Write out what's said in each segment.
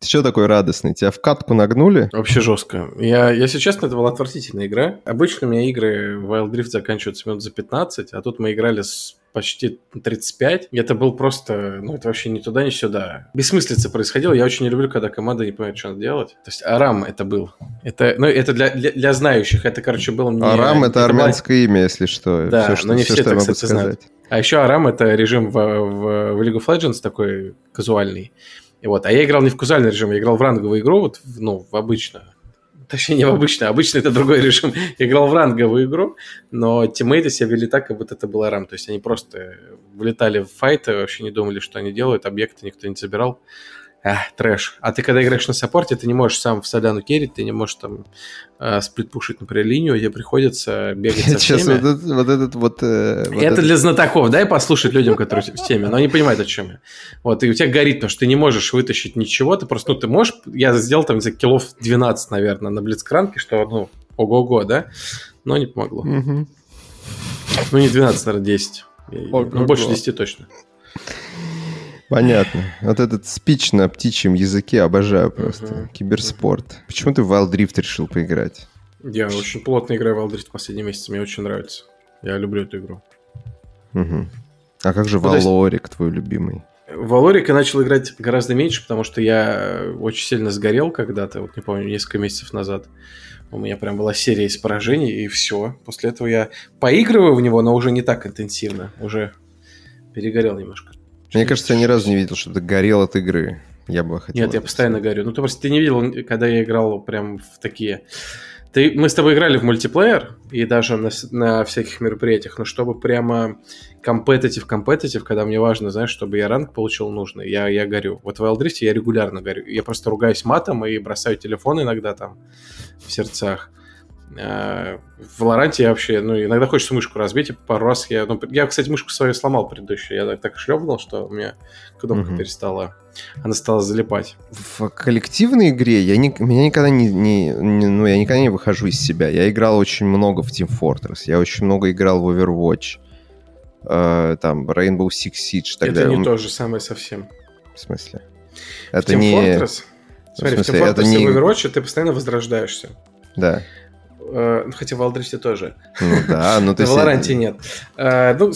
Ты что такой радостный? Тебя в катку нагнули? Вообще жестко. Я, если честно, это была отвратительная игра. Обычно у меня игры Wild Rift заканчиваются минут за 15, а тут мы играли с почти 35. И это был просто, ну, это вообще ни туда, ни сюда. Бессмыслица происходила. Я очень не люблю, когда команда не понимает, что надо делать. То есть Арам это был. Это, ну, это для, для, для знающих. Это, короче, был не... Арам это, это армянское была... имя, если что. Да, все, что, но не все, все это, кстати, знают. А еще Арам это режим в, в, в League of Legends такой казуальный. И вот, а я играл не в казуальный режим, я играл в ранговую игру, вот, ну, в обычную. Точнее, не в обычную, обычно это другой режим. Я играл в ранговую игру, но тиммейты себя вели так, как будто это была рам. То есть они просто влетали в файты, вообще не думали, что они делают, объекты никто не забирал. Эх, трэш. А ты когда играешь на саппорте, ты не можешь сам в соляну керить, ты не можешь там э, сплитпушить, например, линию, тебе приходится бегать со Сейчас всеми. вот этот вот... Этот, вот, э, вот Это этот... для знатоков, дай послушать людям, которые в теме, но они понимают, о чем я. Вот, и у тебя горит, потому что ты не можешь вытащить ничего, ты просто, ну, ты можешь, я сделал там за килов 12, наверное, на блицкранке, что, ну, ого-го, да, но не помогло. Угу. Ну, не 12, наверное, 10. Ну, больше 10 точно. Понятно. Вот этот спич на птичьем языке обожаю просто. Uh-huh. Киберспорт. Uh-huh. Почему ты в Wild Rift решил поиграть? Я очень плотно играю в Wild Rift в последние месяцы. Мне очень нравится. Я люблю эту игру. Угу. А как же ну, Валорик, есть... твой любимый? Валорик я начал играть гораздо меньше, потому что я очень сильно сгорел когда-то, вот не помню, несколько месяцев назад. У меня прям была серия из поражений, и все. После этого я поигрываю в него, но уже не так интенсивно. Уже перегорел немножко. Мне кажется, я ни разу не видел, что ты горел от игры. Я бы хотел. Нет, я постоянно горю. Ну, ты просто ты не видел, когда я играл прям в такие... Ты, мы с тобой играли в мультиплеер и даже на, на всяких мероприятиях, но чтобы прямо компетитив, компетитив, когда мне важно, знаешь, чтобы я ранг получил нужный, я, я горю. Вот в Wild Rift я регулярно горю. Я просто ругаюсь матом и бросаю телефон иногда там в сердцах. Э, в Валоранте я вообще, ну, иногда хочется мышку разбить, и пару раз я... Ну, я, кстати, мышку свою сломал предыдущую. Я так, так шлепнул, что у меня кнопка угу. перестала... Она стала залипать. В коллективной игре я не, меня никогда не, не, не... Ну, я никогда не выхожу из себя. Я играл очень много в Team Fortress. Я очень много играл в Overwatch. Э, там, Rainbow Six Siege. Тогда. Это не то же самое совсем. В смысле? Это в Team не... Fortress? Смотри, в, смысле, в Team Fortress это не... в Overwatch ты постоянно возрождаешься. Да. Э, хотя в Алдрифте тоже. Ну да, ну ты... В Валоранте нет. Э, ну,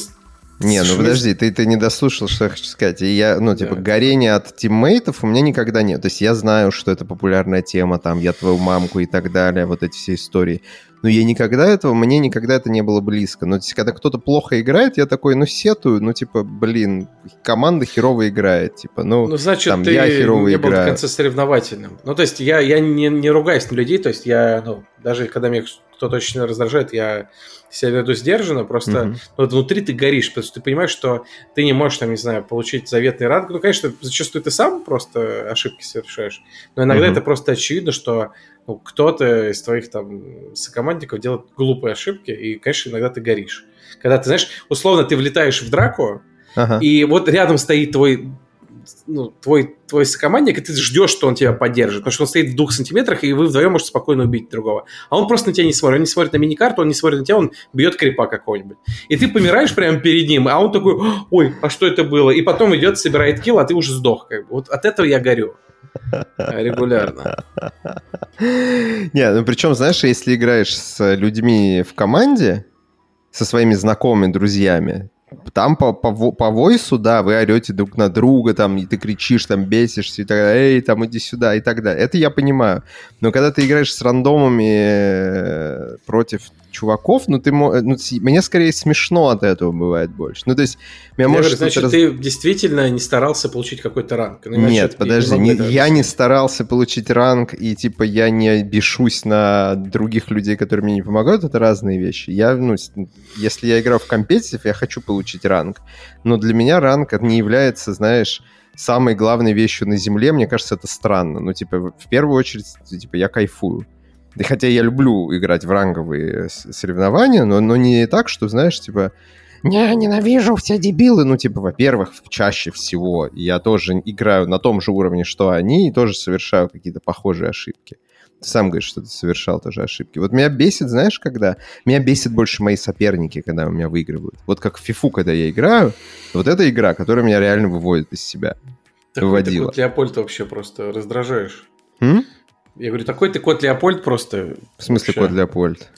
не, ну подожди, ты, ты не дослушал, что я хочу сказать. И я, ну, типа, да. горение от тиммейтов у меня никогда нет. То есть я знаю, что это популярная тема, там, я твою мамку и так далее, вот эти все истории но я никогда этого, мне никогда это не было близко. Но когда кто-то плохо играет, я такой, ну, сетую, ну, типа, блин, команда херово играет, типа, ну, ну значит, там, ты я херово не играю. был в конце соревновательным. Ну, то есть я, я не, не ругаюсь на людей, то есть я, ну, даже когда меня кто-то очень раздражает, я себя веду сдержанно, просто mm-hmm. вот внутри ты горишь, потому что ты понимаешь, что ты не можешь, там, не знаю, получить заветный ранг. Ну, конечно, зачастую ты сам просто ошибки совершаешь, но иногда mm-hmm. это просто очевидно, что ну, кто-то из твоих там сокомандников делает глупые ошибки, и, конечно, иногда ты горишь. Когда ты, знаешь, условно, ты влетаешь в драку, ага. и вот рядом стоит твой ну, твой, твой сокомандник, и ты ждешь, что он тебя поддержит, потому что он стоит в двух сантиметрах, и вы вдвоем можете спокойно убить другого. А он просто на тебя не смотрит. Он не смотрит на миникарту, он не смотрит на тебя, он бьет крипа какого-нибудь. И ты помираешь прямо перед ним, а он такой, ой, а что это было? И потом идет, собирает килл, а ты уже сдох. Как бы. Вот от этого я горю. Регулярно. Не, ну причем, знаешь, если играешь с людьми в команде, со своими знакомыми, друзьями, там по, по, по войсу, да, вы орете друг на друга, там, и ты кричишь, там, бесишься, и так далее, эй, там, иди сюда, и так далее. Это я понимаю. Но когда ты играешь с рандомами э, против чуваков, ну, ты, ну, мне скорее смешно от этого бывает больше. Ну, то есть, меня может... Говорю, значит, раз... ты действительно не старался получить какой-то ранг? Ну, Нет, подожди, не, я не старался получить ранг, и, типа, я не бешусь на других людей, которые мне не помогают, это разные вещи. Я, ну, если я играю в компетитив, я хочу получить ранг, но для меня ранг не является, знаешь, самой главной вещью на Земле, мне кажется, это странно. Ну, типа, в первую очередь, типа, я кайфую. Да хотя я люблю играть в ранговые соревнования, но, но не так, что, знаешь, типа, не, ненавижу все дебилы. Ну, типа, во-первых, чаще всего я тоже играю на том же уровне, что они, и тоже совершаю какие-то похожие ошибки. Ты сам говоришь, что ты совершал тоже ошибки. Вот меня бесит, знаешь, когда? Меня бесит больше мои соперники, когда у меня выигрывают. Вот как в фифу, когда я играю, вот эта игра, которая меня реально выводит из себя. Такой водила. Ты кот Леопольд вообще просто раздражаешь. М? Я говорю, такой ты кот Леопольд просто. В смысле вообще. кот Леопольд?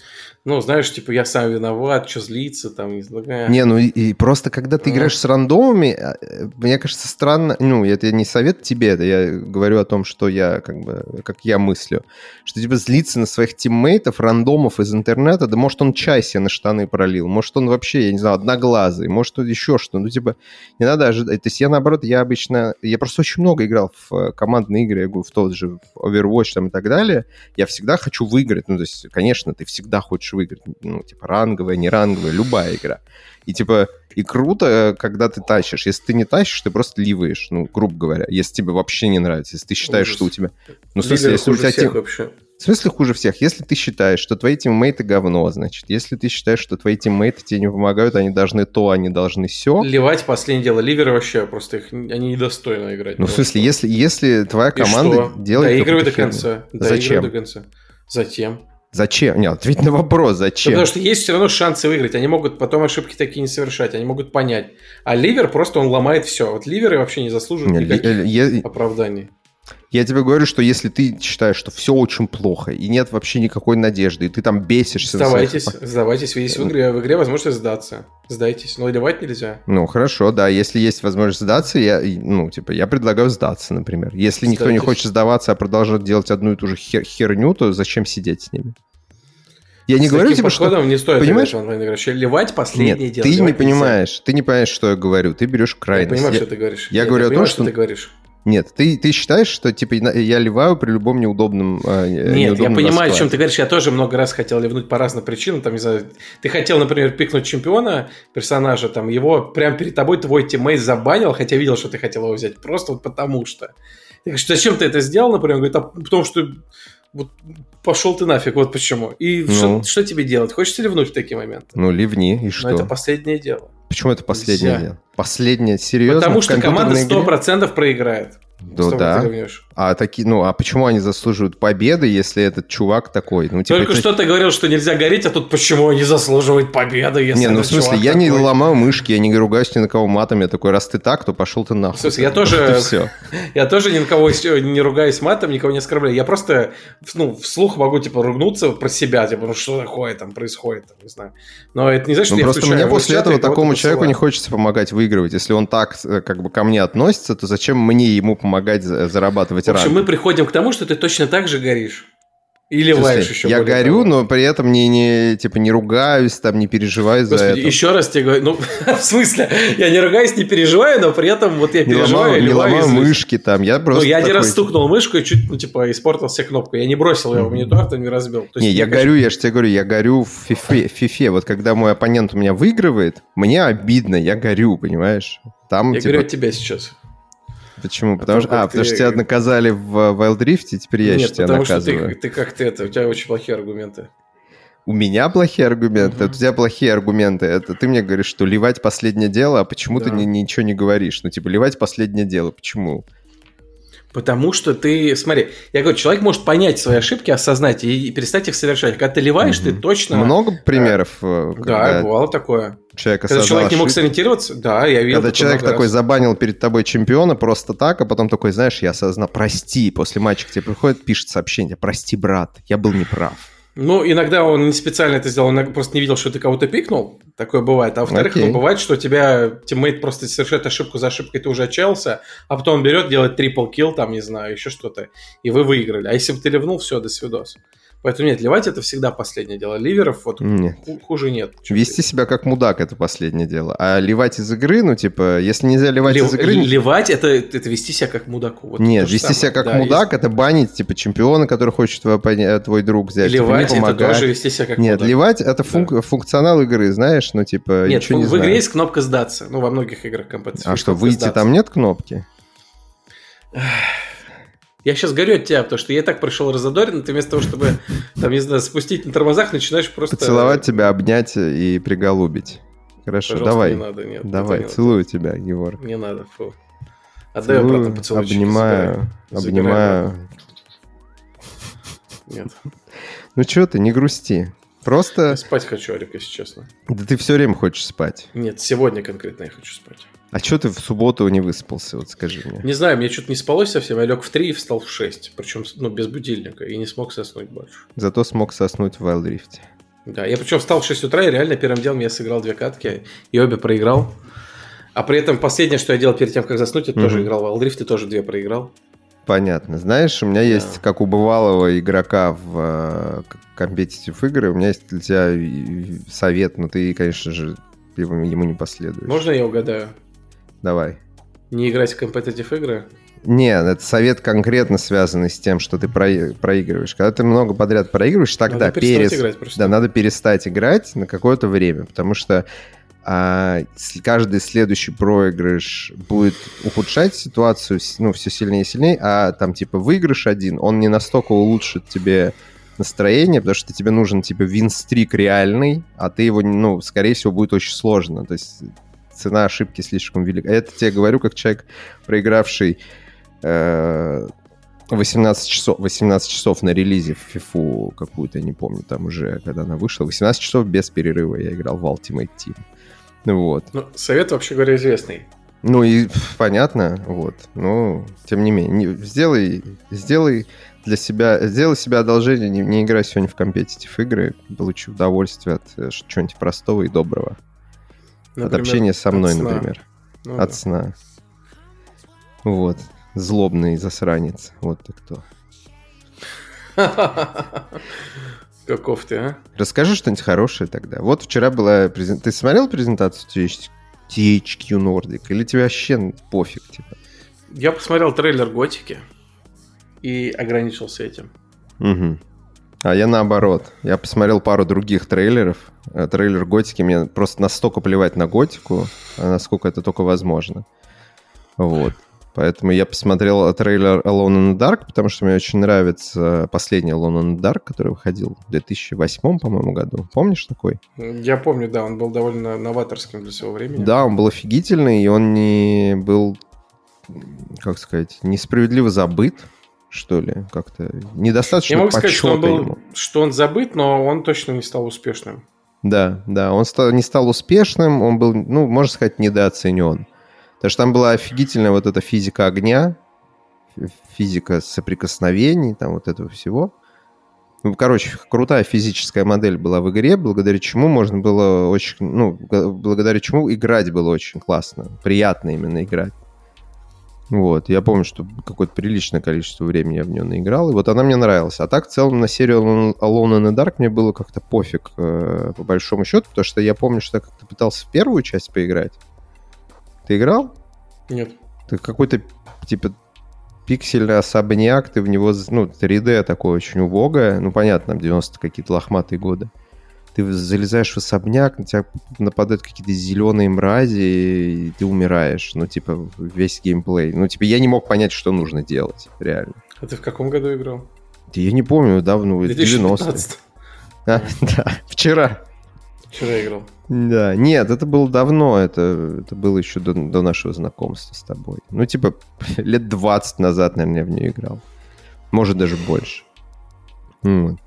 Ну, знаешь, типа, я сам виноват, что злиться, там, не знаю. Не, ну и, и просто когда ты играешь с рандомами, а, мне кажется, странно, ну, это не совет тебе, это я говорю о том, что я, как бы, как я мыслю, что, типа, злиться на своих тиммейтов, рандомов из интернета, да может он чай себе на штаны пролил, может он вообще, я не знаю, одноглазый, может он еще что, ну, типа, не надо ожидать, то есть я, наоборот, я обычно, я просто очень много играл в э, командные игры, я говорю, в тот же Overwatch там и так далее, я всегда хочу выиграть, ну, то есть, конечно, ты всегда хочешь выиграть, ну, типа, ранговая, не ранговая, любая игра. И, типа, и круто, когда ты тащишь. Если ты не тащишь, ты просто ливаешь, ну, грубо говоря. Если тебе вообще не нравится, если ты считаешь, Ужас. что у тебя... Ну, в смысле, если у тебя... Тем... Вообще. В смысле хуже всех? Если ты считаешь, что твои тиммейты говно, значит, если ты считаешь, что твои тиммейты тебе не помогают, они должны то, они должны все. Ливать последнее дело. Ливеры вообще просто их, они недостойны играть. Ну, в смысле, если, если твоя команда делает... Доигрывай до конца. Зачем? до конца. Затем. Зачем? Нет, ответь на вопрос, зачем? потому что есть все равно шансы выиграть. Они могут потом ошибки такие не совершать, они могут понять. А ливер просто он ломает все. Вот ливеры вообще не заслуживают Нет, никаких я, оправданий. Я тебе говорю, что если ты считаешь, что все очень плохо, и нет вообще никакой надежды, и ты там бесишься... Сдавайтесь, своих... сдавайтесь, вы есть в игре, в игре возможность сдаться. Сдайтесь, но ливать нельзя. Ну, хорошо, да, если есть возможность сдаться, я, ну, типа, я предлагаю сдаться, например. Если Сдайтесь. никто не хочет сдаваться, а продолжать делать одну и ту же хер херню, то зачем сидеть с ними? Я не с говорю тебе, что... не стоит понимаешь? играть Ливать последнее Нет, дело. ты не понимаешь, ты не понимаешь, что я говорю. Ты берешь крайность. Я понимаю, я, что ты говоришь. Я, я говорю я о том, что... что ты говоришь. Нет, ты, ты считаешь, что типа я ливаю при любом неудобном э, Нет, я понимаю, раскладе. о чем ты говоришь. Я тоже много раз хотел ливнуть по разным причинам. Там, не знаю, ты хотел, например, пикнуть чемпиона, персонажа, там его прямо перед тобой твой тиммейт забанил, хотя видел, что ты хотел его взять. Просто вот потому что. Ты говоришь, зачем ты это сделал, например? Он говорит, а потому что вот пошел ты нафиг, вот почему. И ну. что, что тебе делать? Хочешь ливнуть в такие моменты? Ну, ливни, и что? Но это последнее дело. Почему это последнее Нельзя. дело? Последнее, серьезно? Потому что команда 100% игре? проиграет. Ну да. А такие, ну а почему они заслуживают победы, если этот чувак такой? Ну, типа, Только это... что ты говорил, что нельзя гореть, а тут почему они заслуживают победы, если Не, ну в смысле, я такой? не ломаю мышки, я не ругаюсь ни на кого матом, я такой, раз ты так, то пошел ты нахуй. Смысле, я тоже, все. я тоже ни на кого не ругаюсь матом, никого не оскорбляю. Я просто, ну, вслух могу, типа, ругнуться про себя, типа, ну что такое там происходит, там, не знаю. Но это не значит, ну, что просто мне после этого такому человеку не хочется помогать выигрывать. Если он так, э, как бы, ко мне относится, то зачем мне ему помогать зарабатывать В общем, мы приходим к тому, что ты точно так же горишь. Или ливаешь еще Я горю, того. но при этом не, не, типа, не ругаюсь, там, не переживаю Господи, за это. еще раз тебе говорю, ну, в смысле, я не ругаюсь, не переживаю, но при этом вот я не переживаю, Не ломаю мышки там, я просто Ну, я один раз стукнул мышку и чуть, ну, типа, испортил себе кнопку. Я не бросил ее в монитор, то не разбил. То не, я горю, я же тебе говорю, я горю в фифе, фифе. Вот когда мой оппонент у меня выигрывает, мне обидно, я горю, понимаешь? Там, я типа... говорю от тебя сейчас. Почему? Потому что, а, потому что тебя наказали в Wild Rift, и теперь я Нет, тебя потому наказываю. Что ты, ты как ты это, у тебя очень плохие аргументы. У меня плохие аргументы, uh-huh. у тебя плохие аргументы. Это ты мне говоришь, что ливать последнее дело, а почему да. ты ни, ничего не говоришь? Ну, типа, ливать последнее дело, почему? Потому что ты, смотри, я говорю, человек может понять свои ошибки, осознать и, перестать их совершать. Когда ты ливаешь, угу. ты точно... Много примеров? Э, да, бывало такое. Человек когда человек не мог сориентироваться, да, я видел. Когда человек такой раз. забанил перед тобой чемпиона просто так, а потом такой, знаешь, я осознал, прости, после матча к тебе приходит, пишет сообщение, прости, брат, я был неправ. Ну, иногда он не специально это сделал, он просто не видел, что ты кого-то пикнул. Такое бывает. А во-вторых, ну, бывает, что у тебя тиммейт просто совершает ошибку за ошибкой, ты уже отчаялся, а потом он берет, делает triple kill, там, не знаю, еще что-то, и вы выиграли. А если бы ты ливнул, все, до свидос. Поэтому нет, ливать это всегда последнее дело. Ливеров вот нет. хуже нет. Вести себя как мудак это последнее дело. А ливать из игры, ну типа, если нельзя ливать Лив, из игры... Ливать это, это вести себя как мудаку. Вот нет, вести самое. себя как да, мудак есть... это банить типа чемпиона, который хочет твой, твой друг взять. Ливать типа, это тоже вести себя как Нет, мудак. ливать это функ, да. функционал игры, знаешь, ну типа Нет, ничего не в знаю. игре есть кнопка сдаться. Ну, во многих играх компетенции. А что, выйти сдаться. там нет кнопки? Я сейчас горю от тебя, потому что я и так пришел разодорен, ты вместо того, чтобы, там, не знаю, спустить на тормозах, начинаешь просто... Поцеловать тебя, обнять и приголубить. Хорошо, Пожалуйста, давай. не надо, нет. Давай, целую надо. тебя, Егор. Не надо, фу. Отдай Целую, обратно поцелуй. Обнимаю, Забирай. обнимаю. Нет. Ну что ты, не грусти. Просто... Я спать хочу, Алик, если честно. Да ты все время хочешь спать. Нет, сегодня конкретно я хочу спать. А что ты в субботу не выспался, вот скажи мне? Не знаю, мне что-то не спалось совсем. Я лег в 3 и встал в 6. Причем, ну, без будильника. И не смог соснуть больше. Зато смог соснуть в Wild Rift. Да, я причем встал в 6 утра и реально первым делом я сыграл две катки и обе проиграл. А при этом последнее, что я делал перед тем, как заснуть, это mm-hmm. тоже играл в Wild Rift и тоже две проиграл. Понятно. Знаешь, у меня да. есть, как у бывалого игрока в компетитив uh, игры, у меня есть для тебя совет, но ты, конечно же, ему не последуешь. Можно я угадаю? Давай. Не играть в компетитив игры? Нет, это совет конкретно связанный с тем, что ты про- проигрываешь. Когда ты много подряд проигрываешь, тогда надо перес... играть просто. Да, надо перестать играть на какое-то время, потому что а, каждый следующий проигрыш будет ухудшать ситуацию, ну, все сильнее и сильнее, а там, типа, выигрыш один, он не настолько улучшит тебе настроение, потому что тебе нужен, типа, винстрик реальный, а ты его, ну, скорее всего, будет очень сложно. То есть цена ошибки слишком велика. Это тебе говорю как человек, проигравший 18 э, часов, 18 часов на релизе в фифу какую-то, не помню, там уже, когда она вышла. 18 часов без перерыва я играл в Ultimate Team. Вот. Ну, совет, вообще говоря, известный. Ну и понятно, вот. Но, тем не менее, не, сделай, сделай для себя, сделай себе одолжение, не, не играй сегодня в компетитив игры, получи удовольствие от э, чего-нибудь простого и доброго. Например, от общения со мной, от например. Ну, от да. сна. Вот. Злобный засранец. Вот ты кто. Каков ты, а? Расскажи что-нибудь хорошее тогда. Вот вчера была презентация. Ты смотрел презентацию THQ Nordic? Или тебе вообще пофиг, типа? Я посмотрел трейлер Готики и ограничился этим. Угу. А я наоборот. Я посмотрел пару других трейлеров. Э, трейлер Готики мне просто настолько плевать на Готику, насколько это только возможно. Вот. Поэтому я посмотрел трейлер Alone in the Dark, потому что мне очень нравится последний Alone in the Dark, который выходил в 2008, по-моему, году. Помнишь такой? Я помню, да, он был довольно новаторским для своего времени. Да, он был офигительный, и он не был, как сказать, несправедливо забыт, что ли, как-то недостаточно Я могу сказать, что он, был, что он забыт, но он точно не стал успешным. Да, да, он стал, не стал успешным, он был, ну, можно сказать, недооценен. Потому что там была офигительная вот эта физика огня, физика соприкосновений, там вот этого всего. Ну, короче, крутая физическая модель была в игре, благодаря чему можно было очень, ну, благодаря чему играть было очень классно, приятно именно играть. Вот, я помню, что какое-то приличное количество времени я в нее наиграл, и вот она мне нравилась. А так, в целом, на серию Alone in the Dark мне было как-то пофиг, э, по большому счету, потому что я помню, что я как-то пытался в первую часть поиграть, ты играл? Нет. Ты какой-то, типа, пиксельный особняк, ты в него, ну, 3D такое очень убогое, ну, понятно, там 90 какие-то лохматые годы. Ты залезаешь в особняк, на тебя нападают какие-то зеленые мрази, и ты умираешь. Ну, типа, весь геймплей. Ну, типа, я не мог понять, что нужно делать, реально. А ты в каком году играл? Да я не помню, давно, 90 А, да, вчера. Вчера играл. Да, нет, это было давно, это, это было еще до, до нашего знакомства с тобой. Ну, типа, лет 20 назад, наверное, я в нее играл. Может, даже больше. Вот.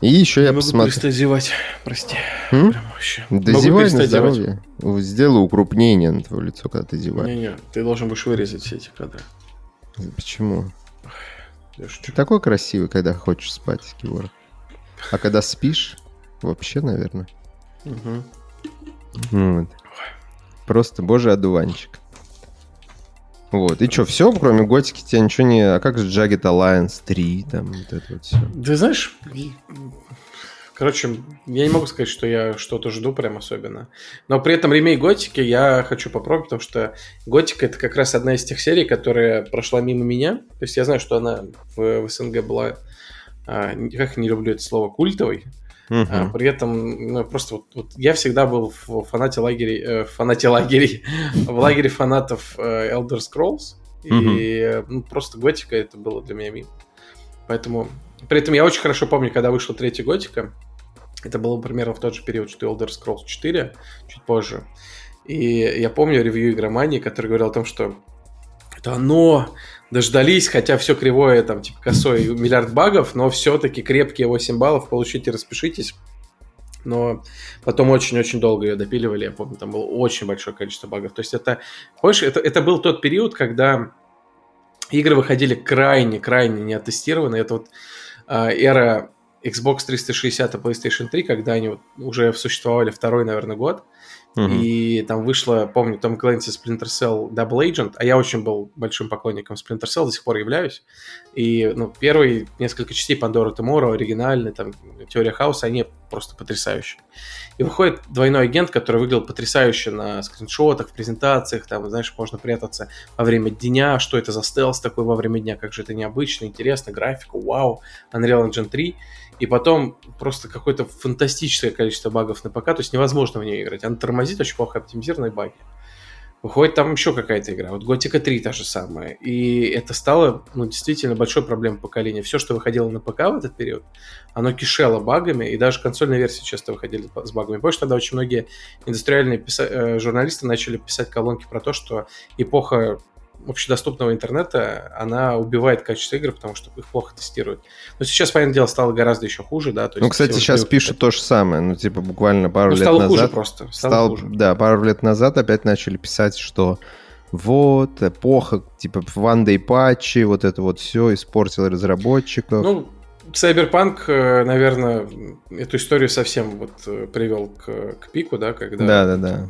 И еще я посмотрел... перестать зевать, прости. М? Прям вообще. Да Могу зевай на здоровье. Зевать. Сделай укрупнение на твое лицо, когда ты зеваешь. Не-не, ты должен будешь вырезать все эти кадры. Почему? Ты такой красивый, когда хочешь спать, Кивор. А когда спишь, вообще, наверное. Угу. Вот. Просто божий одуванчик. Вот. И что, все, кроме готики, тебя ничего не... А как же Jagged Alliance 3, там, вот это вот все? Ты знаешь, короче, я не могу сказать, что я что-то жду прям особенно. Но при этом ремейк Готики я хочу попробовать, потому что Готика это как раз одна из тех серий, которая прошла мимо меня. То есть я знаю, что она в, в СНГ была, а, как не люблю это слово, культовой. Uh-huh. А, при этом ну, просто вот, вот я всегда был в фанате лагерей, э, фанате лагерей, в лагере фанатов э, Elder Scrolls. И ну, просто Готика это было для меня мимо. Поэтому... При этом я очень хорошо помню, когда вышла третья Готика. Это было примерно в тот же период, что Elder Scrolls 4, чуть позже. И я помню ревью игромании, который говорил о том, что это оно, дождались, хотя все кривое, там, типа, косой миллиард багов, но все-таки крепкие 8 баллов, получите, распишитесь. но потом очень-очень долго ее допиливали, я помню, там было очень большое количество багов. То есть это, помнишь, это, это был тот период, когда игры выходили крайне-крайне не оттестированные. Это вот э, эра Xbox 360 и PlayStation 3, когда они уже существовали второй, наверное, год. Uh-huh. И там вышло, помню, Том Клэнси Splinter Cell Double Agent, а я очень был большим поклонником Splinter Cell, до сих пор являюсь. И ну, первые несколько частей Pandora Tomorrow, оригинальные, там, Теория Хаоса, они просто потрясающие. И выходит двойной агент, который выглядел потрясающе на скриншотах, в презентациях, там, знаешь, можно прятаться во время дня, что это за стелс такой во время дня, как же это необычно, интересно, графику, вау, Unreal Engine 3 и потом просто какое-то фантастическое количество багов на ПК, то есть невозможно в нее играть. Она тормозит, очень плохо оптимизированные баги. Выходит там еще какая-то игра, вот Готика 3 та же самая. И это стало, ну, действительно большой проблемой поколения. Все, что выходило на ПК в этот период, оно кишело багами, и даже консольные версии часто выходили с багами. Больше тогда очень многие индустриальные писа- э, журналисты начали писать колонки про то, что эпоха общедоступного интернета, она убивает качество игр, потому что их плохо тестируют. Но сейчас, понятное дело, стало гораздо еще хуже, да. То ну, кстати, сейчас пишут то же самое, ну, типа, буквально пару ну, лет стало назад... хуже просто, стало, стало хуже. Да, пару лет назад опять начали писать, что вот, эпоха, типа, Day патчи, вот это вот все испортило разработчиков. Ну, Cyberpunk, э, наверное, эту историю совсем вот э, привел к, к пику, да, когда... Да-да-да.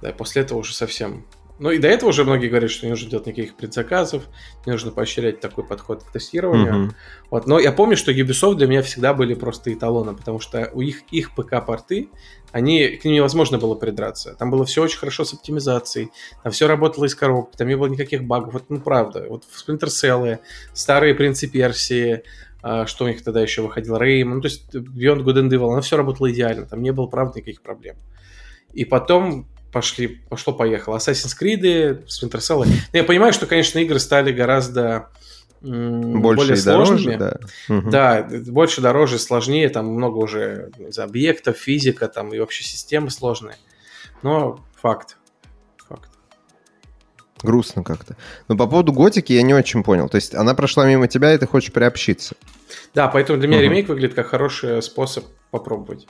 Да, после этого уже совсем ну и до этого уже многие говорят, что не нужно делать никаких предзаказов, не нужно поощрять такой подход к тестированию. Mm-hmm. Вот. Но я помню, что Ubisoft для меня всегда были просто эталоном, потому что у их, их ПК-порты, они, к ним невозможно было придраться. Там было все очень хорошо с оптимизацией, там все работало из коробки, там не было никаких багов. Вот, ну, правда. Вот Splinter Cell, старые принцы Персии, а, что у них тогда еще выходил, Рейм, ну, то есть Beyond Good and Evil, оно все работало идеально, там не было, правда, никаких проблем. И потом пошли, пошло-поехало. Assassin's Creed, Splinter Cell. Ну, я понимаю, что, конечно, игры стали гораздо больше более сложными. Дороже, да. Угу. да, больше, дороже, сложнее, там много уже объектов, физика, там и вообще системы сложные. Но факт. Факт. Грустно как-то. Но по поводу готики я не очень понял. То есть она прошла мимо тебя, и ты хочешь приобщиться. Да, поэтому для меня угу. ремейк выглядит как хороший способ попробовать.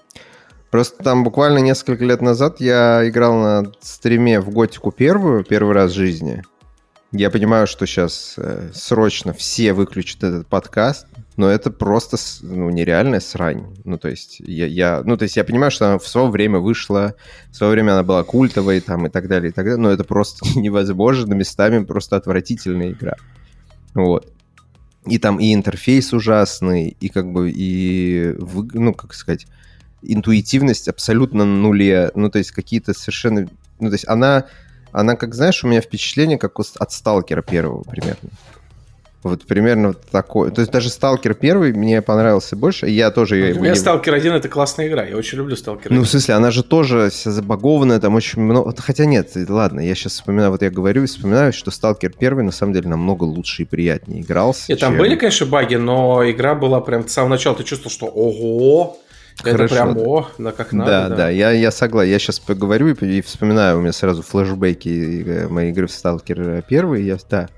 Просто там буквально несколько лет назад я играл на стриме в Готику первую, первый раз в жизни. Я понимаю, что сейчас э, срочно все выключат этот подкаст, но это просто ну, нереальная срань. Ну, то есть я, я, ну, то есть я понимаю, что она в свое время вышла, в свое время она была культовой там и так далее, и так далее, но это просто невозможно, местами просто отвратительная игра. Вот. И там и интерфейс ужасный, и как бы, и, ну, как сказать, интуитивность абсолютно на нуле. Ну, то есть какие-то совершенно... Ну, то есть она, она, как знаешь, у меня впечатление, как от Сталкера первого примерно. Вот примерно вот такое. То есть даже Сталкер первый мне понравился больше. Я тоже... Ну, для меня Сталкер 1 это классная игра. Я очень люблю Сталкер 1. Ну, в смысле, она же тоже вся забагованная, там очень много... Хотя нет, ладно, я сейчас вспоминаю, вот я говорю и вспоминаю, что Сталкер первый на самом деле намного лучше и приятнее игрался. Нет, чем... там были, конечно, баги, но игра была прям с самого начала. Ты чувствовал, что ого, Хорошо. Это прям, о, да, как надо. Да, да, да, я, я согласен. Я сейчас поговорю и, и вспоминаю, у меня сразу флешбеки э, моей игры в Сталкер первый, я, да,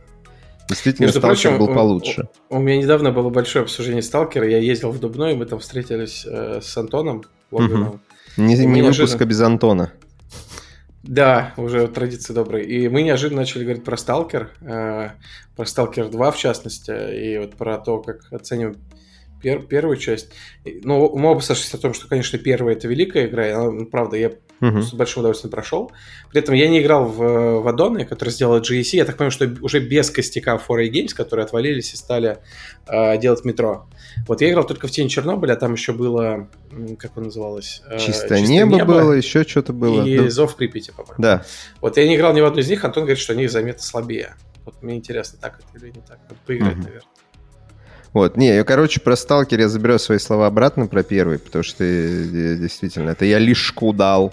Действительно, Между Сталкер прочим, был получше. У, у меня недавно было большое обсуждение Сталкера. Я ездил в Дубной, мы там встретились э, с Антоном. Угу. Не, не выпуска без Антона. Да, уже традиции добрые. И мы неожиданно начали говорить про Сталкер, э, про Сталкер 2 в частности, и вот про то, как оцениваем пер, первую часть. Ну, мы оба сошлись о том, что, конечно, первая это великая игра. Она, ну, правда, я uh-huh. с большим удовольствием прошел. При этом я не играл в, в Адоны, который сделал GSC. Я так понимаю, что уже без костяка 4A Games, которые отвалились и стали э, делать метро. Вот я играл только в Тень Чернобыля, а там еще было, как он называлось? Э, Чистое, Чистое небо, небо было, еще что-то было. И да. Зов Припяти, по-моему. Да. Вот я не играл ни в одну из них, Антон говорит, что они заметно слабее. Вот мне интересно, так это или не так. Вот поиграть, uh-huh. наверное. Вот, не, я, короче, про сталкер я заберу свои слова обратно про первый, потому что э, действительно, это я лишку дал.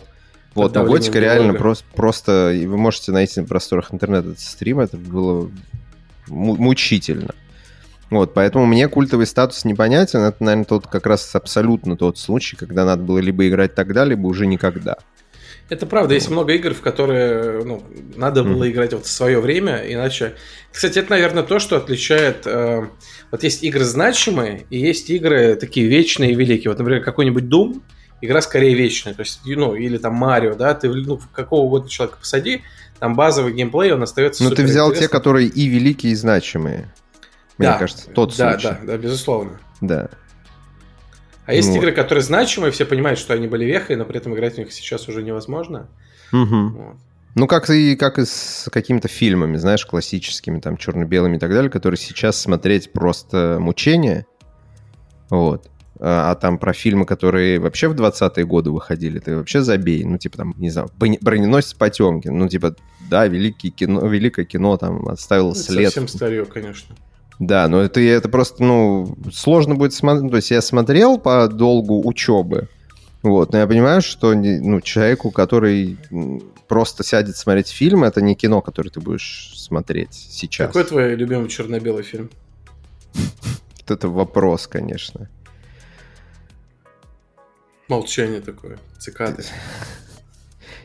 Вот, но Готика реально просто, просто, вы можете найти на просторах интернета этот стрим, это было мучительно. Вот, поэтому мне культовый статус непонятен. Это, наверное, тот как раз абсолютно тот случай, когда надо было либо играть тогда, либо уже никогда. Это правда, есть много игр, в которые ну, надо было mm. играть вот в свое время, иначе... Кстати, это, наверное, то, что отличает... Э, вот есть игры значимые, и есть игры такие вечные и великие. Вот, например, какой-нибудь Doom игра скорее вечная. То есть, ну, или там Марио, да, ты ну, какого угодно человека посади, там базовый геймплей, он остается Но ты взял те, которые и великие, и значимые. Мне да, кажется, тот да, случай. Да, да, безусловно. Да. А есть ну, игры, которые значимые, все понимают, что они были вехой, но при этом играть в них сейчас уже невозможно. Угу. Вот. Ну, как и, как и с какими-то фильмами, знаешь, классическими, там, черно-белыми и так далее, которые сейчас смотреть просто мучение. Вот. А, а там про фильмы, которые вообще в 20-е годы выходили, ты вообще забей. Ну, типа, там, не знаю, броненосец Потемкин. Ну, типа, да, великий кино, великое кино там оставил это след. Совсем старье, конечно. Да, но это, это просто, ну, сложно будет смотреть. То есть я смотрел по долгу учебы, вот, но я понимаю, что ну, человеку, который просто сядет смотреть фильм, это не кино, которое ты будешь смотреть сейчас. Какой твой любимый черно-белый фильм? Вот это вопрос, конечно. Молчание такое, цикады.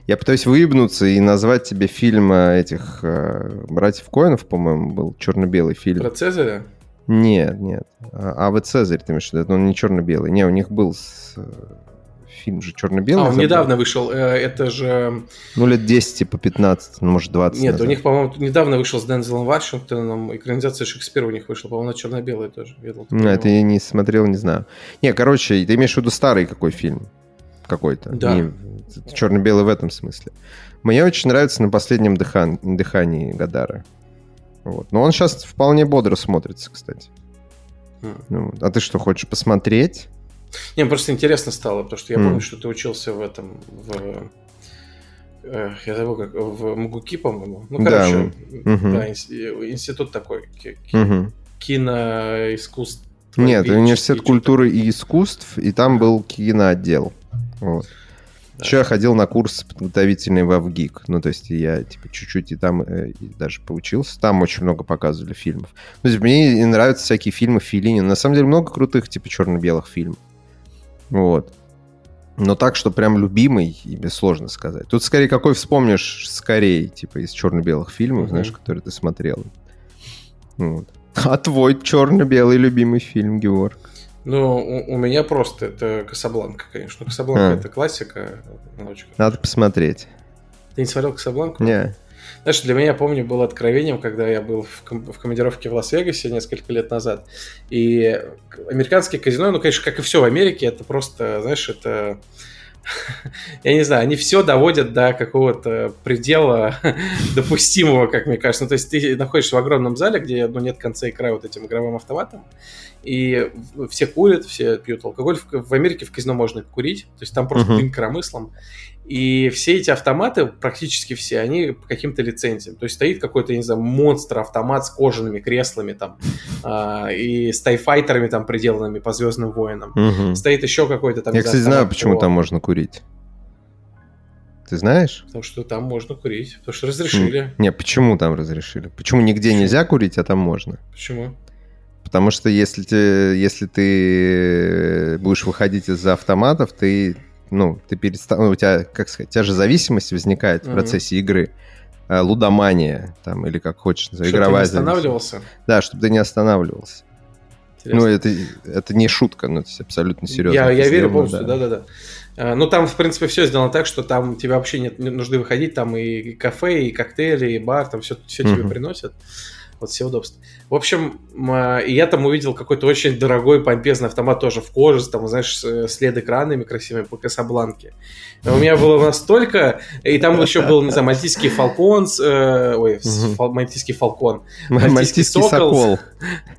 Я пытаюсь выебнуться и назвать тебе фильм э, этих э, братьев Коинов, по-моему, был черно-белый фильм. Про Цезаря? Нет, нет. А, а вы Цезарь, ты имеешь в виду? Он не черно-белый. Не, у них был с, э, фильм же черно-белый. А, он недавно вышел. Это же... Ну, лет 10, типа 15, ну, может, 20 Нет, назад. у них, по-моему, недавно вышел с Дензелом Вашингтоном. Экранизация Шекспира у них вышла. По-моему, черно-белый тоже. Видел, ну, это я не смотрел, не знаю. Не, короче, ты имеешь в виду старый какой фильм? Какой-то. Да. Не, черно-белый в этом смысле. Мне очень нравится на последнем дыхан... дыхании Гадара. Вот. Но он сейчас вполне бодро смотрится, кстати. Mm. Ну, а ты что, хочешь посмотреть? Не, просто интересно стало, потому что я mm. помню, что ты учился в этом, в... Э, я забыл, как, в МГУКИ, по-моему. Ну, короче, да, угу. да институт такой, угу. киноискусств. Нет, университет культуры и искусств, и там был киноотдел. Вот. Да. Еще я ходил на курс подготовительный в Авгик. Ну, то есть я, типа, чуть-чуть и там э, и даже поучился. Там очень много показывали фильмов. Ну, есть, мне нравятся всякие фильмы Филини. На самом деле много крутых, типа, черно-белых фильмов. Вот. Но так, что прям любимый, тебе сложно сказать. Тут скорее какой вспомнишь скорее, типа, из черно-белых фильмов, mm-hmm. знаешь, которые ты смотрел. Вот. А твой черно-белый любимый фильм, Георг? Ну, у, у меня просто это Касабланка, конечно. Касабланка а. это классика. Очень Надо посмотреть. Ты не смотрел Касабланку? Не. Знаешь, для меня, помню, было откровением, когда я был в, ком- в командировке в Лас-Вегасе несколько лет назад. И американские казино, ну, конечно, как и все в Америке, это просто, знаешь, это я не знаю, они все доводят до какого-то предела допустимого, как мне кажется. Ну, то есть ты находишься в огромном зале, где ну, нет конца и края вот этим игровым автоматом, и все курят, все пьют алкоголь. В, в Америке в казино можно курить, то есть там просто uh-huh. дым коромыслом. И все эти автоматы, практически все, они по каким-то лицензиям. То есть стоит какой-то, не знаю, монстр-автомат с кожаными креслами там э, и с тайфайтерами там приделанными по Звездным войнам. Угу. Стоит еще какой-то там... Я, кстати, знаю, почему по... там можно курить. Ты знаешь? Потому что там можно курить. Потому что разрешили. Не, почему там разрешили? Почему нигде почему? нельзя курить, а там можно? Почему? Потому что если, ты, если ты будешь выходить из-за автоматов, ты ну, ты перестал, ну, у тебя, как сказать, у тебя же зависимость возникает mm-hmm. в процессе игры. Э, лудомания, там, или как хочешь, чтобы игровая ты не останавливался? Да, чтобы ты не останавливался. Интересно. Ну, это, это не шутка, ну, это абсолютно серьезно. Я, я верю полностью, да-да-да. А, ну, там, в принципе, все сделано так, что там тебе вообще нет нужды выходить, там и кафе, и коктейли, и бар, там все, все uh-huh. тебе приносят. Вот все удобства. В общем, я там увидел какой-то очень дорогой помпезный автомат тоже в коже, там, знаешь, с LED-экранами красивыми по Касабланке. У меня было настолько... И там еще был, не знаю, мальтийский фалкон, э, ой, угу. мальтийский фалкон. Мальтийский, сокол.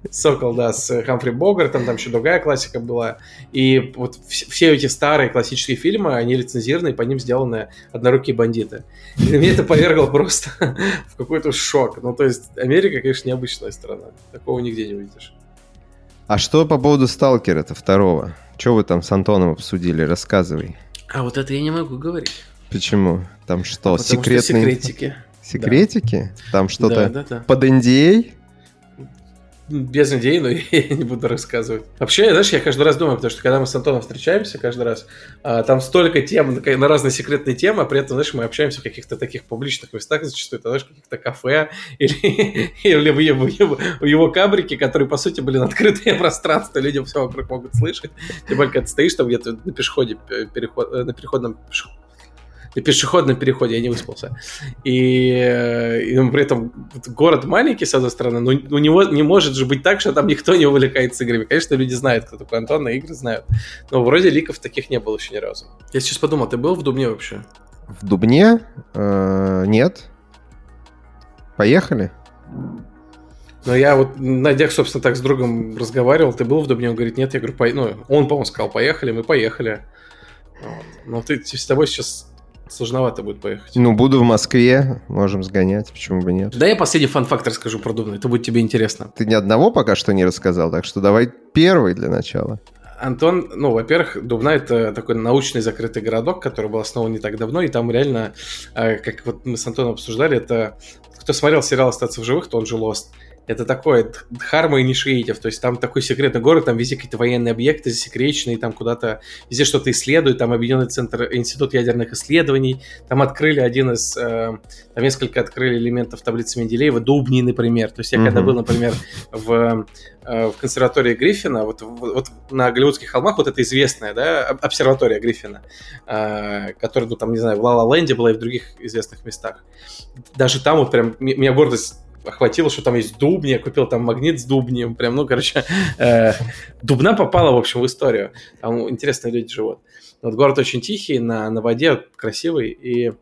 Сокол, да, с Хамфри Богартом, там еще другая классика была. И вот все эти старые классические фильмы, они лицензированы, и по ним сделаны однорукие бандиты. И меня это повергло просто в какой-то шок. Ну, то есть, Америка, конечно, необычная страна. Такого нигде не увидишь. А что по поводу Сталкера-то второго? Что вы там с Антоном обсудили? Рассказывай. А вот это я не могу говорить. Почему? Там что, а секретные... Что секретики. Секретики? Да. Там что-то да, да, да. под NDA? Без идей, но я не буду рассказывать. Вообще, знаешь, я каждый раз думаю, потому что когда мы с Антоном встречаемся каждый раз, а, там столько тем на, разные секретные темы, а при этом, знаешь, мы общаемся в каких-то таких публичных местах, зачастую, знаешь, в каких-то кафе или, или в, его, в, его, кабрике, которые, по сути, были открытые пространства, люди все вокруг могут слышать. Тем более, когда ты стоишь там где-то на пешеходе, переход, на переходном на пешеходном переходе, я не выспался. И, и при этом город маленький, с одной стороны, но у него не может же быть так, что там никто не увлекается играми. Конечно, люди знают, кто такой Антон, на игры знают. Но вроде ликов таких не было еще ни разу. Я сейчас подумал, ты был в Дубне вообще? В Дубне? Э, нет. Поехали? Но я вот на днях, собственно, так с другом разговаривал. Ты был в Дубне? Он говорит, нет. Я говорю, по... ну, он, по-моему, сказал, поехали, мы поехали. Вот. Но ты с тобой сейчас сложновато будет поехать. Ну, буду в Москве, можем сгонять, почему бы нет. Да я последний фан-факт расскажу про Дубну, это будет тебе интересно. Ты ни одного пока что не рассказал, так что давай первый для начала. Антон, ну, во-первых, Дубна это такой научный закрытый городок, который был основан не так давно, и там реально, э, как вот мы с Антоном обсуждали, это кто смотрел сериал «Остаться в живых», то он же Lost. Это такое Дхарма Инишиатив, то есть там такой секретный город, там везде какие-то военные объекты засекреченные, там куда-то везде что-то исследуют, там Объединенный центр, институт ядерных исследований, там открыли один из, э, там несколько открыли элементов таблицы Менделеева, Дубни, например, то есть я mm-hmm. когда был, например, в э, в консерватории Гриффина, вот, вот на Голливудских холмах, вот это известная, да, обсерватория Гриффина, э, которая, ну, там, не знаю, в Ла-Ла-Ленде была и в других известных местах. Даже там вот прям, меня гордость охватило, что там есть дубний, я купил там магнит с дубнием, прям, ну, короче, э, Дубна попала, в общем, в историю. Там интересные люди живут. Вот город очень тихий, на, на воде, красивый, и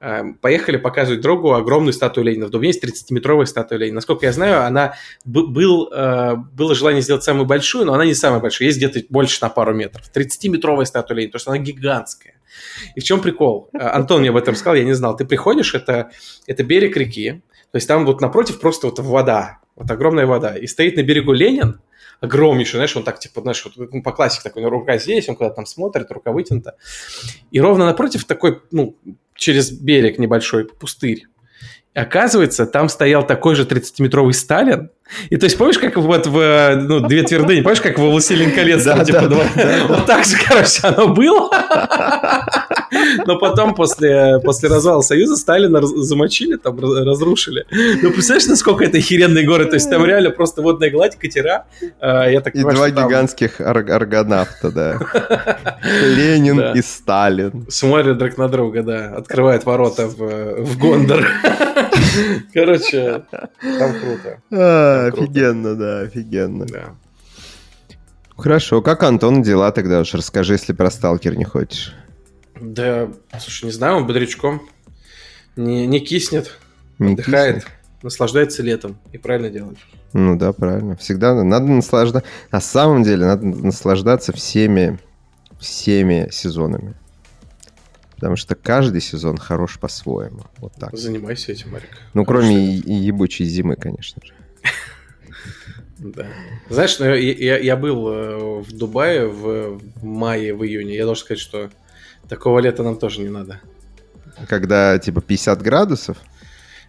э, поехали показывать другу огромную статую Ленина. В Дубне есть 30-метровая статуя Ленина. Насколько я знаю, она был, э, было желание сделать самую большую, но она не самая большая, есть где-то больше на пару метров. 30-метровая статуя Ленина, потому что она гигантская. И в чем прикол? Э, Антон мне об этом сказал, я не знал. Ты приходишь, это, это берег реки, то есть там вот напротив просто вот вода, вот огромная вода. И стоит на берегу Ленин, огромнейший, знаешь, он так, типа, знаешь, вот, ну, по классике такой, ну, рука здесь, он куда-то там смотрит, рука вытянута. И ровно напротив такой, ну, через берег небольшой пустырь. И оказывается, там стоял такой же 30-метровый Сталин. И то есть, помнишь, как вот в ну, «Две твердыни», помнишь, как в «Властелин колец»? Да, типа, да, да, вот так же, короче, оно было. Но потом, после, после развала Союза, Сталина замочили, там, разрушили. Ну, представляешь, насколько это охеренные горы? То есть, там реально просто водная гладь, катера. А, я так и понимаю, два гигантских ар- аргонавта, да. Ленин и Сталин. Смотрят друг на друга, да. Открывают ворота в, в Гондор. Короче, там круто. А, офигенно, да, офигенно. Да. Хорошо, как Антон дела тогда уж расскажи, если про сталкер не хочешь. Да, слушай, не знаю, он бодрячком. Не, не киснет, не отдыхает, киснет. наслаждается летом. И правильно делает. Ну да, правильно. Всегда надо наслаждаться. На самом деле надо наслаждаться всеми, всеми сезонами. Потому что каждый сезон хорош по-своему. Вот так. Занимайся этим, Марик. Ну, кроме ебучей зимы, конечно же. Да. Знаешь, ну, я, я был э, в Дубае в, в мае, в июне. Я должен сказать, что такого лета нам тоже не надо. Когда типа 50 градусов?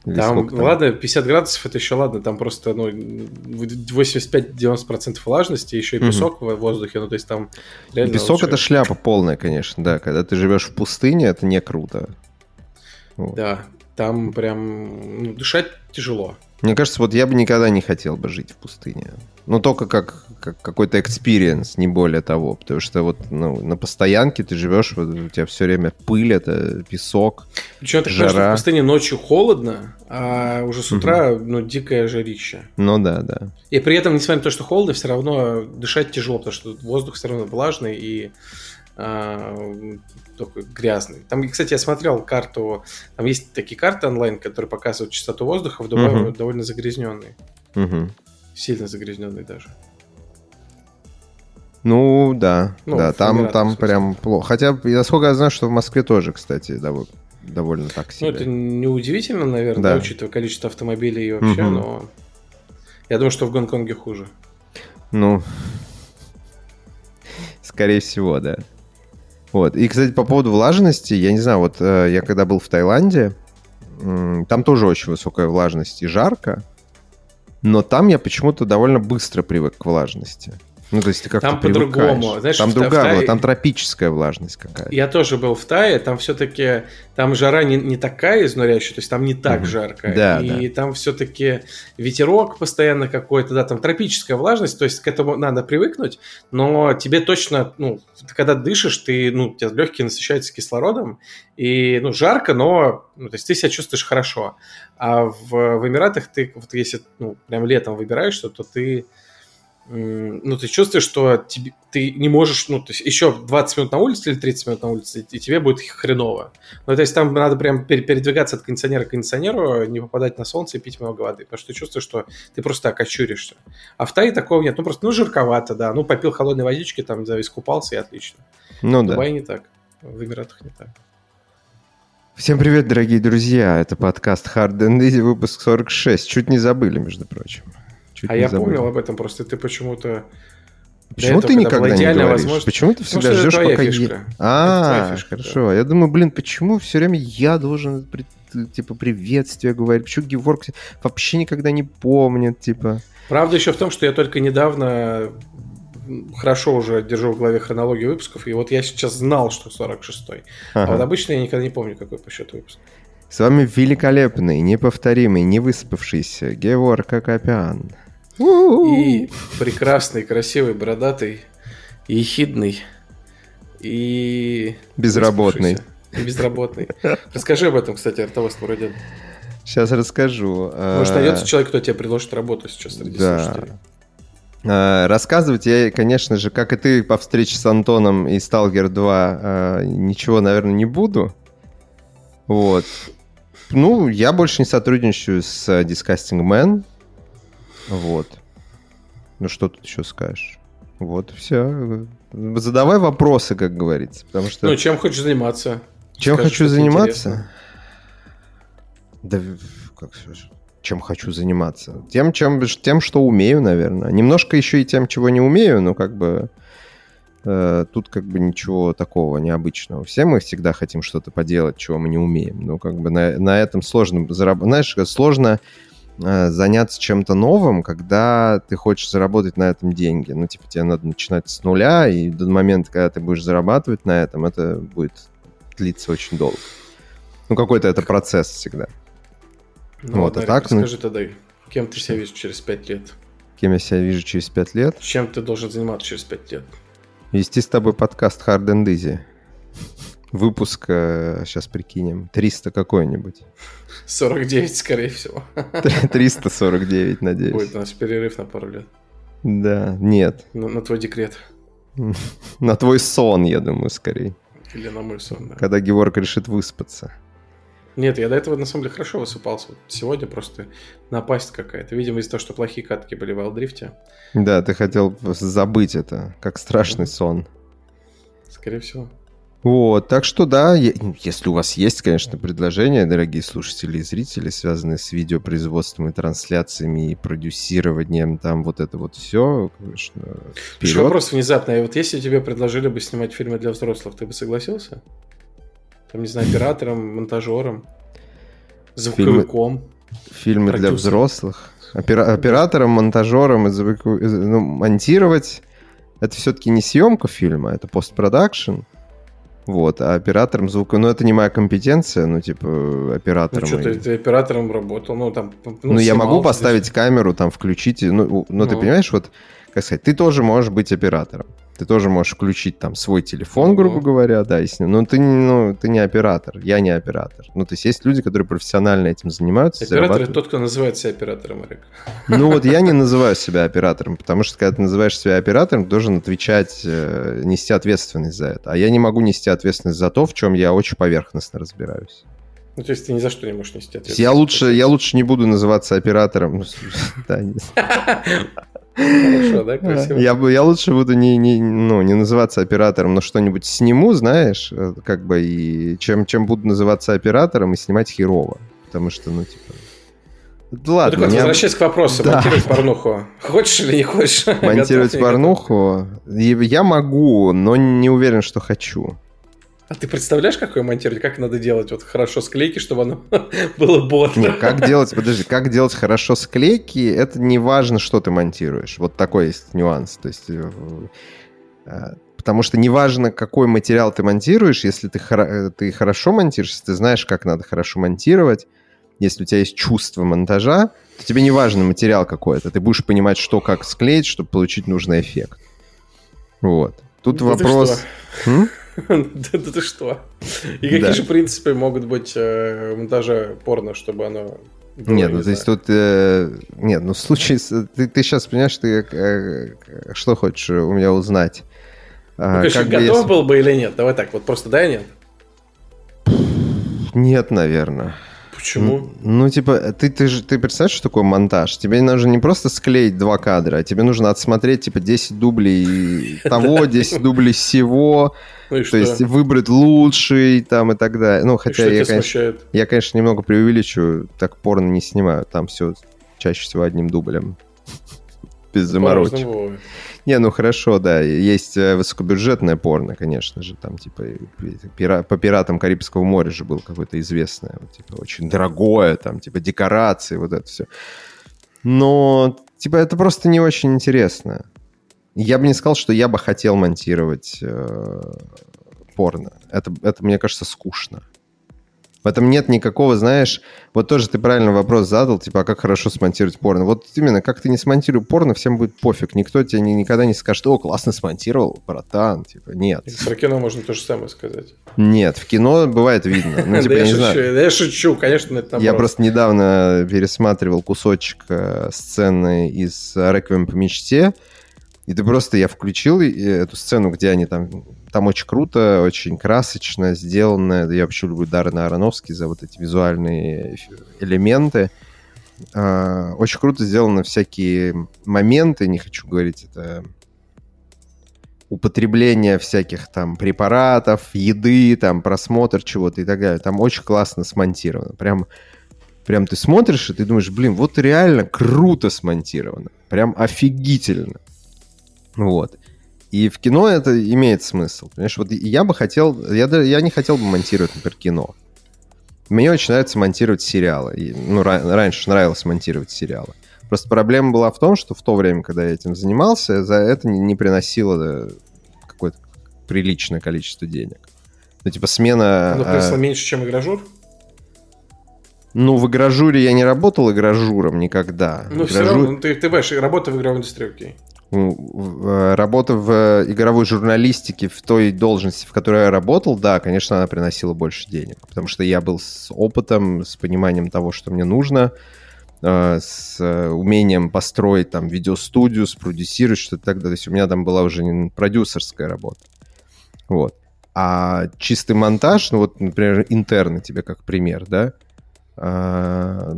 Там, там, ладно, 50 градусов это еще ладно, там просто ну, 85-90% влажности, еще и песок угу. в воздухе, ну то есть там реально Песок лучше... это шляпа полная, конечно, да, когда ты живешь в пустыне, это не круто. Вот. Да, там прям ну, дышать тяжело. Мне кажется, вот я бы никогда не хотел бы жить в пустыне. Ну, только как, как какой-то experience, не более того. Потому что вот ну, на постоянке ты живешь, вот, у тебя все время пыль, это песок, Причем ты жара. в пустыне ночью холодно, а уже с утра, угу. ну, дикое жарище. Ну да, да. И при этом, несмотря на то, что холодно, все равно дышать тяжело, потому что воздух все равно влажный и а, такой грязный. Там, кстати, я смотрел карту, там есть такие карты онлайн, которые показывают частоту воздуха в Дубае угу. довольно загрязненный. Угу. Сильно загрязненный даже. Ну, да, ну, да, там, там прям плохо. Хотя, насколько я знаю, что в Москве тоже, кстати, довольно, довольно так себе. Ну, это неудивительно, наверное, да. Да, учитывая количество автомобилей и вообще, угу. но я думаю, что в Гонконге хуже. Ну, скорее всего, да. Вот. И, кстати, по поводу влажности, я не знаю, вот э, я когда был в Таиланде, э, там тоже очень высокая влажность и жарко. но там я почему-то довольно быстро привык к влажности. Ну, то есть ты как-то Там по-другому. Знаешь, там другая, Тае... там тропическая влажность какая-то. Я тоже был в Тае, там все-таки, там жара не, не такая изнуряющая, то есть там не так mm жарко. Да, и да. там все-таки ветерок постоянно какой-то, да, там тропическая влажность, то есть к этому надо привыкнуть, но тебе точно, ну, когда дышишь, ты, ну, у тебя легкие насыщаются кислородом, и, ну, жарко, но, ну, то есть ты себя чувствуешь хорошо. А в, в Эмиратах ты, вот если, ну, прям летом выбираешь что-то, то ты ну, ты чувствуешь, что тебе, ты не можешь, ну, то есть еще 20 минут на улице или 30 минут на улице, и тебе будет хреново. Ну, то есть там надо прям передвигаться от кондиционера к кондиционеру, не попадать на солнце и пить много воды, потому что ты чувствуешь, что ты просто окочуришься. А в Тае такого нет. Ну, просто, ну, жарковато, да. Ну, попил холодной водички, там, да, искупался, и отлично. Ну, в да. Дубае не так. В Эмиратах не так. Всем привет, дорогие друзья. Это подкаст Hard and Easy, выпуск 46. Чуть не забыли, между прочим. Чуть а я забыл. помнил об этом, просто ты почему-то... Почему ты никогда не говоришь? Возможность... Почему ты всегда ждешь, пока я... А, фишка, хорошо. Да. Я думаю, блин, почему все время я должен типа приветствие говорить? Почему Геворг вообще никогда не помнит, типа? Правда еще в том, что я только недавно хорошо уже держу в голове хронологию выпусков, и вот я сейчас знал, что 46-й. Ага. А вот обычно я никогда не помню, какой по счету выпуск. С вами великолепный, неповторимый, невыспавшийся Геворг Акопян. И прекрасный, красивый, бородатый, ехидный и... Безработный. И безработный. Расскажи об этом, кстати, Артавас Мурадян. Сейчас расскажу. Может, найдется человек, кто тебе предложит работу сейчас среди да. слушателей. А, рассказывать я, конечно же, как и ты по встрече с Антоном и Сталгер 2, а, ничего, наверное, не буду. Вот. Ну, я больше не сотрудничаю с Disgusting Man. Вот. Ну что тут еще скажешь? Вот, все. Задавай вопросы, как говорится. Потому что... Ну, чем хочешь заниматься? Чем Скажи, хочу заниматься? Да, как чем хочу заниматься? Тем, чем, тем, что умею, наверное. Немножко еще и тем, чего не умею, но как бы э, тут как бы ничего такого необычного. Все мы всегда хотим что-то поделать, чего мы не умеем. Но как бы на, на этом сложно заработать. Знаешь, сложно заняться чем-то новым, когда ты хочешь заработать на этом деньги. Ну, типа, тебе надо начинать с нуля, и до момента, когда ты будешь зарабатывать на этом, это будет длиться очень долго. Ну, какой-то это процесс всегда. Ну, вот, а так, скажи ну... тогда, кем ты себя видишь через пять лет? Кем я себя вижу через пять лет? Чем ты должен заниматься через пять лет? Вести с тобой подкаст Hard and Easy. Выпуск, сейчас э, прикинем, 300 какой-нибудь. 49, скорее всего. 349, надеюсь. Будет у нас перерыв на пару лет. Да, нет. На, на твой декрет. На твой сон, я думаю, скорее. Или на мой сон, да. Когда Геворг решит выспаться. Нет, я до этого на самом деле хорошо высыпался. Сегодня просто напасть какая-то. Видимо, из-за того, что плохие катки были в Алдрифте. Да, ты хотел забыть это, как страшный сон. Скорее всего. Вот, так что да, если у вас есть, конечно, предложения, дорогие слушатели и зрители, связанные с видеопроизводством и трансляциями и продюсированием, там вот это вот все, конечно, вперед. Вопрос внезапный. Вот если тебе предложили бы снимать фильмы для взрослых, ты бы согласился? Там, не знаю, оператором, монтажером, звуковиком. Фильмы, фильмы для взрослых. Опера- оператором, монтажером и звуку... ну, монтировать это все-таки не съемка фильма, это постпродакшн. Вот, а оператором звука, ну, это не моя компетенция, ну, типа, оператором. Ну, что, ты, ты оператором работал, ну, там... Ну, ну я могу поставить здесь. камеру, там, включить, ну, ну, ну, ты понимаешь, вот, как сказать, ты тоже можешь быть оператором. Ты тоже можешь включить там свой телефон, грубо говоря, да, и с ним. Но ты, ну, ты не оператор, я не оператор. Ну, то есть есть люди, которые профессионально этим занимаются. Оператор это тот, кто называет себя оператором, Олег. Ну вот я не называю себя оператором, потому что когда ты называешь себя оператором, ты должен отвечать, э, нести ответственность за это. А я не могу нести ответственность за то, в чем я очень поверхностно разбираюсь. Ну, то есть ты ни за что не можешь нести ответственность. Я лучше, я лучше не буду называться оператором. Хорошо, да, красиво. Я, я лучше буду не, не, ну, не называться оператором, но что-нибудь сниму, знаешь, э, как бы, и чем, чем буду называться оператором и снимать херово. Потому что, ну, типа... Да ладно. Ну, так вот, возвращаясь к вопросу, да. монтировать порнуху. Хочешь или не хочешь? Монтировать порнуху? Я могу, но не уверен, что хочу. А ты представляешь, какое монтировать? Как надо делать вот хорошо склейки, чтобы оно было ботно? Нет, как делать, подожди, как делать хорошо склейки, это не важно, что ты монтируешь. Вот такой есть нюанс. То есть, э, э, потому что неважно, какой материал ты монтируешь, если ты, ты хорошо монтируешь, ты знаешь, как надо хорошо монтировать, если у тебя есть чувство монтажа, то тебе не важно материал какой-то. Ты будешь понимать, что как склеить, чтобы получить нужный эффект. Вот. Тут да вопрос... Да ты что? И какие же принципы могут быть э, монтажа порно, чтобы оно нет, ну то есть тут... Э, нет, ну в случае... Ты, ты сейчас понимаешь, ты э, что хочешь у меня узнать? А, ну, как готов был бы или нет? Давай так, вот просто да и нет? Нет, наверное. Почему? Ну, типа, ты, ты, же, ты представляешь, что такое монтаж? Тебе нужно не просто склеить два кадра, а тебе нужно отсмотреть, типа, 10 дублей того, 10 дублей всего. Ну То есть выбрать лучший там и так далее. Ну, хотя я, конечно, я, конечно, немного преувеличиваю, так порно не снимаю. Там все чаще всего одним дублем. Без заморочек. Не, ну хорошо, да. Есть э, высокобюджетное порно, конечно же. Там, типа, по пиратам Карибского моря же было какое-то известное. Вот, типа, очень дорогое, там, типа, декорации, вот это все. Но, типа, это просто не очень интересно. Я бы не сказал, что я бы хотел монтировать э, порно. Это, это, мне кажется, скучно. В этом нет никакого, знаешь, вот тоже ты правильно вопрос задал, типа, а как хорошо смонтировать порно. Вот именно, как ты не смонтируй порно, всем будет пофиг. Никто тебе ни, никогда не скажет, о, классно смонтировал, братан. Типа, нет. И про кино можно то же самое сказать. Нет, в кино бывает видно. Ну, типа, да я, шучу, да я шучу, конечно, это Я просто недавно пересматривал кусочек э, сцены из «Реквием по мечте», и ты просто, я включил эту сцену, где они там там очень круто, очень красочно сделано. Я вообще люблю Даррена Аронофски за вот эти визуальные элементы. А, очень круто сделаны всякие моменты, не хочу говорить это употребление всяких там препаратов, еды, там просмотр чего-то и так далее. Там очень классно смонтировано. Прям, прям ты смотришь и ты думаешь, блин, вот реально круто смонтировано. Прям офигительно. Вот. И в кино это имеет смысл. Понимаешь, вот я бы хотел, я, я не хотел бы монтировать, например, кино. Мне очень нравится монтировать сериалы. И, ну, раньше нравилось монтировать сериалы. Просто проблема была в том, что в то время, когда я этим занимался, за это не, не приносило э, какое-то приличное количество денег. Ну, типа, смена... Ну, принесло а... меньше, чем игражур? Ну, в игражуре я не работал игражуром никогда. Ну, игражур... все равно, ну, ты, ты понимаешь, работа в игровой индустрии, окей. Э, работа в игровой журналистике в той должности, в которой я работал, да, конечно, она приносила больше денег, потому что я был с опытом, с пониманием того, что мне нужно, э, с умением построить там видеостудию, спродюсировать что-то так далее. То есть у меня там была уже не продюсерская работа. Вот. А чистый монтаж, ну вот, например, интерны тебе как пример, да, э,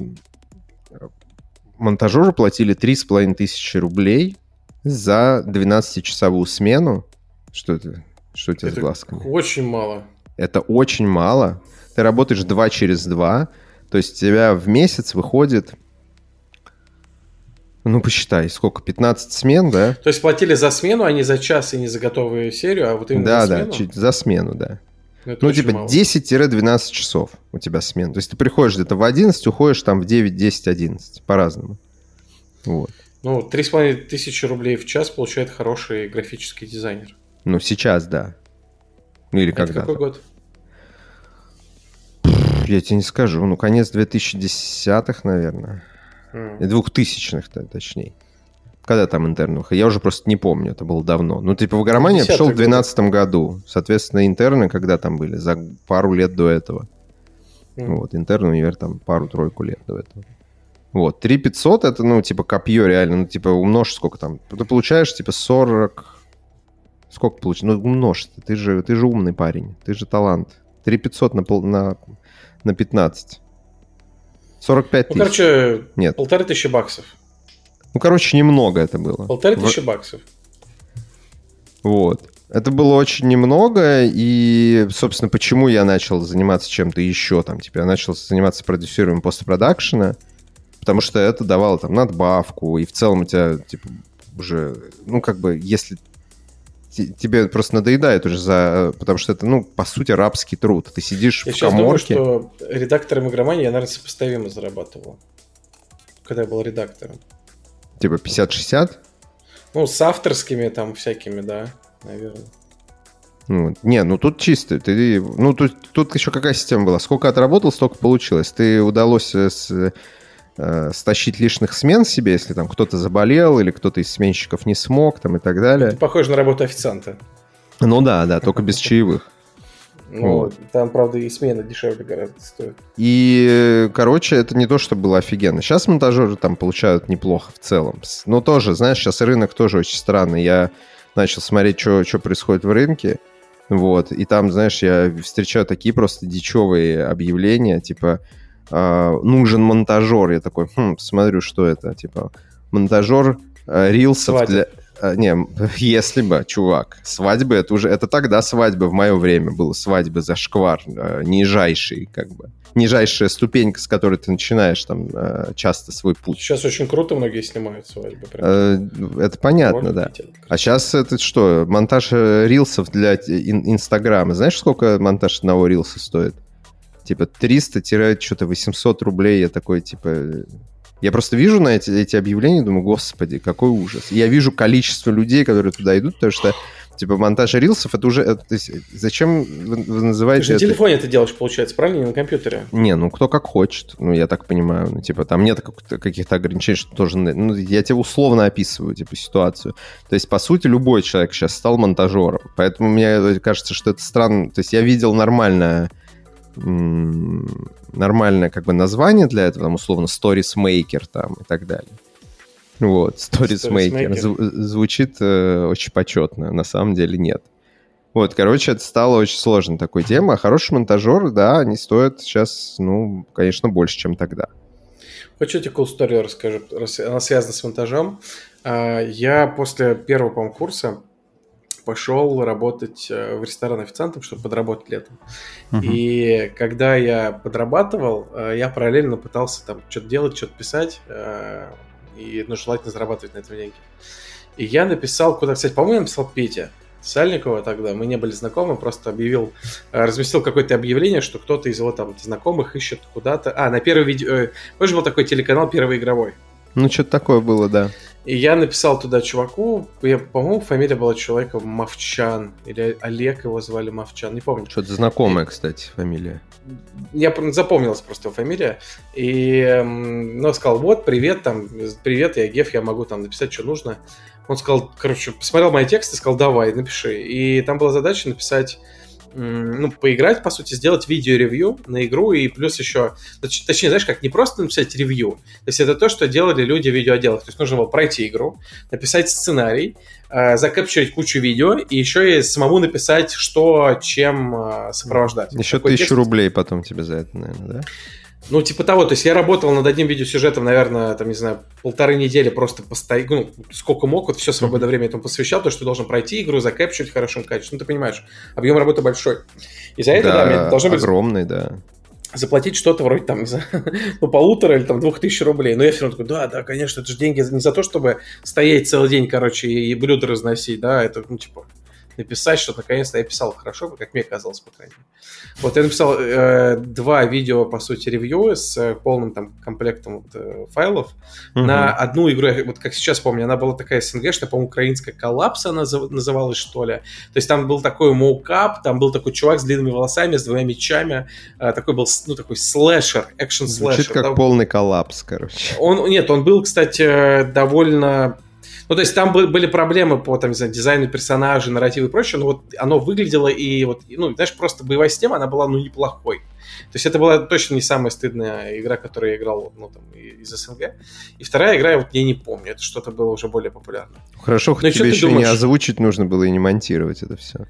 монтажеру платили 3,5 тысячи рублей за 12-часовую смену. Что это? Что у тебя это с глазками? Очень мало. Это очень мало. Ты работаешь 2 через 2. То есть у тебя в месяц выходит ну, посчитай, сколько? 15 смен, да? То есть платили за смену, а не за час и не за готовую серию, а вот именно да, за смену? Да, чуть за смену, да. Это ну, типа 10-12 часов у тебя смена. То есть ты приходишь где-то в 11, уходишь там в 9, 10, 11. По-разному. Вот. Ну, 3,5 тысячи рублей в час получает хороший графический дизайнер. Ну, сейчас, да. Ну, или когда какой год? Я тебе не скажу. Ну, конец 2010-х, наверное. Mm. 2000-х, точнее. Когда там интерн выходил? Я уже просто не помню, это было давно. Ну, типа, в Игромании я пришел в 2012 году. Соответственно, интерны когда там были? За пару лет до этого. Mm. Вот, интерны, универ там пару-тройку лет до этого. Вот, 3500 это, ну, типа, копье реально, ну, типа, умножь сколько там. Ты получаешь, типа, 40... Сколько получишь? Ну, умножь. Ты же, ты же умный парень, ты же талант. 3500 на, пол, на, на 15. 45 тысяч. Ну, короче, Нет. полторы тысячи баксов. Ну, короче, немного это было. Полторы тысячи В... баксов. Вот. Это было очень немного, и, собственно, почему я начал заниматься чем-то еще там. Типа, я начал заниматься продюсированием постпродакшена, потому что это давало там надбавку, и в целом у тебя, типа, уже, ну, как бы, если тебе просто надоедает уже за... Потому что это, ну, по сути, рабский труд. Ты сидишь я в коморке... Я думаю, что редактором игромании я, наверное, сопоставимо зарабатывал. Когда я был редактором. Типа 50-60? Ну, с авторскими там всякими, да, наверное. Ну, не, ну тут чисто. Ты, ну, тут, тут еще какая система была? Сколько отработал, столько получилось. Ты удалось э, с, э, стащить лишних смен себе, если там кто-то заболел или кто-то из сменщиков не смог там и так далее. Это похоже на работу официанта. Ну да, да, только без чаевых. Ну, вот. там, правда, и смена дешевле гораздо стоит. И, короче, это не то, что было офигенно. Сейчас монтажеры там получают неплохо в целом. Но тоже, знаешь, сейчас рынок тоже очень странный. Я начал смотреть, что происходит в рынке. Вот, и там, знаешь, я встречаю такие просто дичевые объявления, типа, э, нужен монтажер. Я такой, хм, смотрю, что это, типа, монтажер э, рилсов Свадеб. для... А, не, если бы, чувак, свадьбы, это уже, это тогда свадьбы в мое время было, свадьбы за шквар, э, нижайший, как бы нижайшая ступенька, с которой ты начинаешь там э, часто свой путь. Сейчас очень круто многие снимают свадьбы. Э, это понятно, да. А сейчас это что, монтаж э, рилсов для Инстаграма. Знаешь, сколько монтаж одного рилса стоит? Типа 300-что-то 800 рублей. Я такой, типа... Я просто вижу на эти, эти объявления, думаю, господи, какой ужас. Я вижу количество людей, которые туда идут, потому что Типа монтаж рилсов, это уже... Это, то есть, зачем вы, вы называете Ты же на телефоне это делаешь, получается, правильно? Не на компьютере? Не, ну кто как хочет. Ну, я так понимаю. Ну, типа, там нет каких-то ограничений, что тоже... Ну, я тебе условно описываю, типа, ситуацию. То есть, по сути, любой человек сейчас стал монтажером. Поэтому мне кажется, что это странно. То есть, я видел нормальное нормальное как бы название для этого, там, условно, Stories Maker там и так далее. Вот, Stories Maker. звучит э, очень почетно, на самом деле нет. Вот, короче, это стало очень сложной такой темой. А хороший монтажер, да, они стоят сейчас, ну, конечно, больше, чем тогда. Хочу тебе cool story расскажу. Она связана с монтажом. А, я после первого, по курса пошел работать э, в ресторан официантом, чтобы подработать летом. Uh-huh. И когда я подрабатывал, э, я параллельно пытался там что-то делать, что-то писать и ну, желательно зарабатывать на этом деньги. И я написал куда, кстати, по-моему, я написал Петя Сальникова тогда, мы не были знакомы, просто объявил, э, разместил какое-то объявление, что кто-то из его там знакомых ищет куда-то. А, на первый видео, э, позже был такой телеканал Первый игровой. Ну, что-то такое было, да. И я написал туда чуваку, я, по-моему, фамилия была человека Мовчан, или Олег его звали Мовчан, не помню. Что-то знакомая, кстати, фамилия. Я запомнилась просто фамилия. И, ну, сказал, вот, привет, там, привет, я Геф, я могу там написать, что нужно. Он сказал, короче, посмотрел мои тексты, сказал, давай, напиши. И там была задача написать ну, поиграть, по сути, сделать видео-ревью на игру и плюс еще, точнее, знаешь, как не просто написать ревью, то есть это то, что делали люди в видеоотделах, то есть нужно было пройти игру, написать сценарий, э, закапчурить кучу видео и еще и самому написать, что чем э, сопровождать. Еще Такой тысячу текст... рублей потом тебе за это, наверное, да? Ну, типа того, то есть я работал над одним видеосюжетом, наверное, там, не знаю, полторы недели просто постоянно, ну, сколько мог, вот все свободное время этому посвящал, то, что ты должен пройти игру, закэпчурить в хорошем качестве, ну, ты понимаешь, объем работы большой. И за это, да, да должно быть... огромный, да. Заплатить что-то вроде там, не знаю, ну, полутора или там двух тысяч рублей. Но я все равно такой, да, да, конечно, это же деньги не за то, чтобы стоять целый день, короче, и блюда разносить, да, это, ну, типа, написать, что наконец-то я писал хорошо, как мне казалось, по крайней мере. Вот я написал э, два видео, по сути, ревью с э, полным там комплектом вот, э, файлов угу. на одну игру. вот как сейчас помню, она была такая СНГшная, по-моему, украинская коллапс она называлась, что ли. То есть там был такой моукап, там был такой чувак с длинными волосами, с двумя мечами. Э, такой был, ну, такой слэшер, экшен слэшер. Звучит как да? полный коллапс, короче. Он, нет, он был, кстати, довольно ну, то есть там были проблемы по, там, не знаю, дизайну персонажей, нарративу и прочее, но вот оно выглядело и вот, ну, знаешь, просто боевая система, она была, ну, неплохой. То есть это была точно не самая стыдная игра, которую я играл, ну, там, из СНГ. И вторая игра, я вот я не помню, это что-то было уже более популярно. Хорошо, хоть тебе еще думаешь? не озвучить нужно было и не монтировать это все.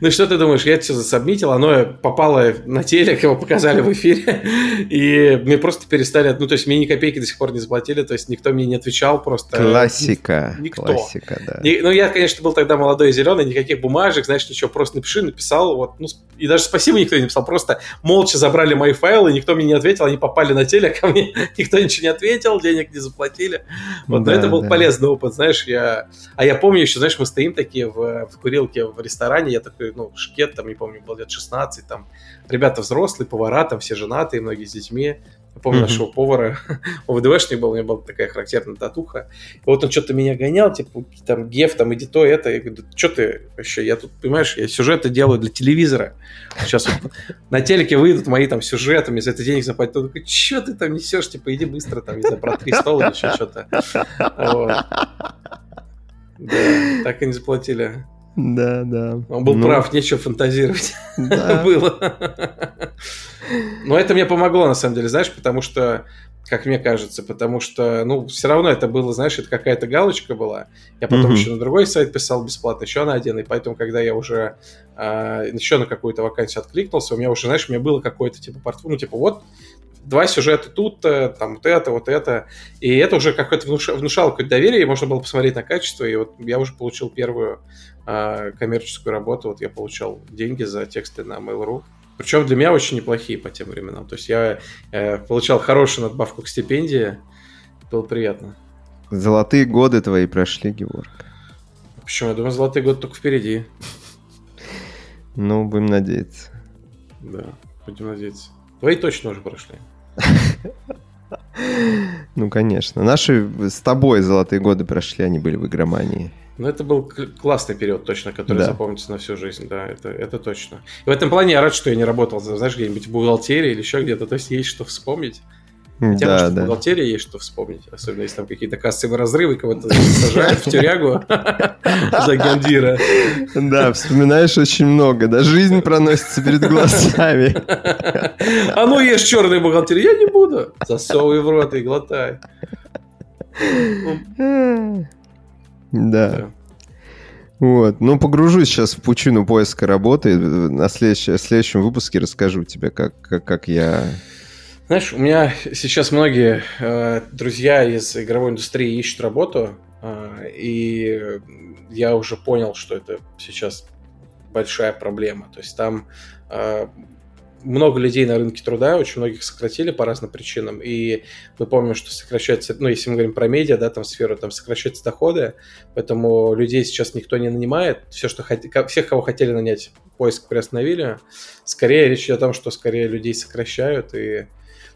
Ну что ты думаешь, я это все засобмитил, оно попало на телек, его показали в эфире, и мне просто перестали, ну то есть мне ни копейки до сих пор не заплатили, то есть никто мне не отвечал просто. Классика. Никто. Классика, да. ну я, конечно, был тогда молодой и зеленый, никаких бумажек, знаешь, ничего, просто напиши, написал, вот, ну и даже спасибо никто не написал, просто молча забрали мои файлы, никто мне не ответил, они попали на телек, ко мне никто ничего не ответил, денег не заплатили. Вот, да, но это был да. полезный опыт, знаешь, я... А я помню еще, знаешь, мы стоим такие в, в курилке в ресторане, я такой, ну, шкет, там, не помню, был лет 16, там, ребята взрослые, повара, там, все женатые, многие с детьми, я помню mm-hmm. нашего повара, ОВДВшник был, у меня была такая характерная татуха. И вот он что-то меня гонял, типа, там, геф, там, иди то, это. Я говорю, что ты вообще, я тут, понимаешь, я сюжеты делаю для телевизора. Сейчас вот на телеке выйдут мои там сюжеты, мне за это денег заплатят. Он такой, что ты там несешь, типа, иди быстро, там, не знаю, про три стола или еще что-то. Вот. Да, так и не заплатили. Да, да. Он был ну... прав, нечего фантазировать. Да. Было. Но это мне помогло, на самом деле, знаешь, потому что, как мне кажется, потому что, ну, все равно это было, знаешь, это какая-то галочка была. Я потом mm-hmm. еще на другой сайт писал бесплатно, еще на один, и поэтому, когда я уже э, еще на какую-то вакансию откликнулся, у меня уже, знаешь, у меня было какое-то, типа, портфолио, ну, типа, вот, два сюжета тут, там вот это, вот это. И это уже какое-то внушало какое-то доверие, и можно было посмотреть на качество. И вот я уже получил первую э, коммерческую работу. Вот я получал деньги за тексты на Mail.ru. Причем для меня очень неплохие по тем временам. То есть я э, получал хорошую надбавку к стипендии. Было приятно. Золотые годы твои прошли, Георг. Почему? Я думаю, золотые годы только впереди. Ну, будем надеяться. Да, будем надеяться. Твои точно уже прошли. Ну, конечно. Наши с тобой золотые годы прошли, они были в игромании. Ну, это был классный период, точно, который да. запомнится на всю жизнь, да, это, это точно. И в этом плане я рад, что я не работал, знаешь, где-нибудь в бухгалтерии или еще где-то, то есть есть что вспомнить. Хотя, да, может, да. в бухгалтерии есть что вспомнить, особенно если там какие-то кассовые разрывы, кого-то сажают в тюрягу за гандира. Да, вспоминаешь очень много, да, жизнь проносится перед глазами. А ну ешь черный бухгалтерии, я не буду. Засовывай в рот и глотай. Да. Вот. Ну, погружусь сейчас в пучину поиска работы. На следующем, следующем выпуске расскажу тебе, как, как, как я... Знаешь, у меня сейчас многие э, друзья из игровой индустрии ищут работу, э, и я уже понял, что это сейчас большая проблема. То есть там э, много людей на рынке труда, очень многих сократили по разным причинам, и мы помним, что сокращается, ну, если мы говорим про медиа, да, там сферу, там сокращаются доходы, поэтому людей сейчас никто не нанимает, все, что хот... всех, кого хотели нанять, поиск приостановили, скорее речь идет о том, что скорее людей сокращают, и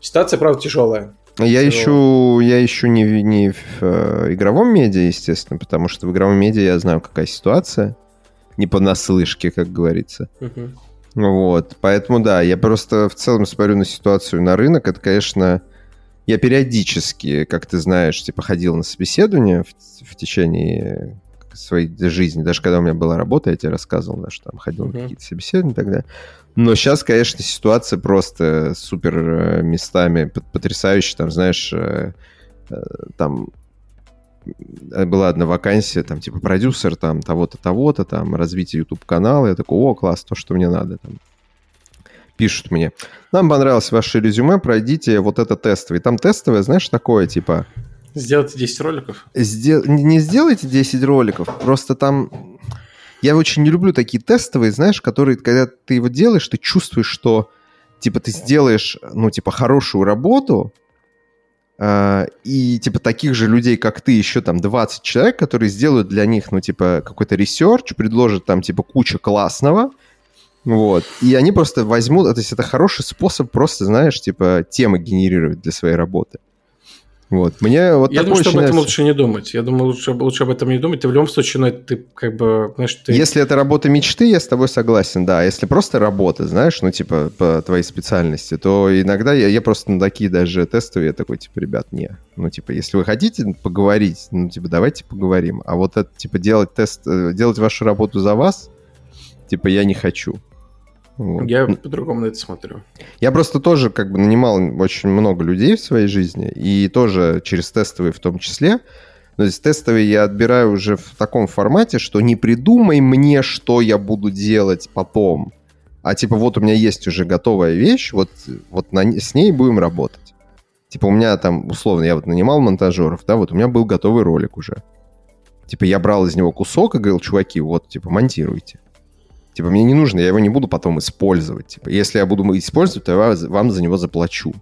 ситуация, правда, тяжелая. Я ищу, я ищу не, не в э, игровом медиа, естественно, потому что в игровом медиа я знаю, какая ситуация. Не понаслышке, как говорится. Uh-huh. Вот, поэтому да, я просто в целом смотрю на ситуацию на рынок. Это, конечно, я периодически, как ты знаешь, типа ходил на собеседование в, в течение своей жизни. Даже когда у меня была работа, я тебе рассказывал, да, что там ходил mm-hmm. на какие-то собеседования тогда. Но сейчас, конечно, ситуация просто супер э, местами потрясающая. Там, знаешь, э, э, там была одна вакансия, там, типа, продюсер, там, того-то, того-то, там, развитие YouTube-канала. Я такой, о, класс, то, что мне надо, там. Пишут мне, нам понравилось ваше резюме, пройдите вот это тестовое. И там тестовое, знаешь, такое, типа... Сделайте 10 роликов? Сдел... Не сделайте 10 роликов, просто там... Я очень не люблю такие тестовые, знаешь, которые, когда ты его делаешь, ты чувствуешь, что, типа, ты сделаешь, ну, типа, хорошую работу, и, типа, таких же людей, как ты, еще там 20 человек, которые сделают для них, ну, типа, какой-то research, предложат там, типа, куча классного, вот, и они просто возьмут, то есть это хороший способ просто, знаешь, типа, темы генерировать для своей работы. Вот. Мне вот Я думаю, что об этом лучше не думать. Я думаю, лучше, лучше об этом не думать. И в любом случае, ну, ты как бы, знаешь, ты... Если это работа мечты, я с тобой согласен, да. Если просто работа, знаешь, ну, типа, по твоей специальности, то иногда я, я просто на такие даже тестовые, я такой, типа, ребят, не. Ну, типа, если вы хотите поговорить, ну, типа, давайте поговорим. А вот это, типа, делать тест, э, делать вашу работу за вас, типа, я не хочу. Вот. Я по-другому на это смотрю. Я просто тоже как бы нанимал очень много людей в своей жизни, и тоже через тестовые в том числе. То есть тестовые я отбираю уже в таком формате, что не придумай мне, что я буду делать потом, а типа вот у меня есть уже готовая вещь, вот, вот на, с ней будем работать. Типа у меня там, условно, я вот нанимал монтажеров, да, вот у меня был готовый ролик уже. Типа я брал из него кусок и говорил, чуваки, вот, типа, монтируйте. Типа мне не нужно, я его не буду потом использовать. Типа если я буду использовать, то я вам за него заплачу.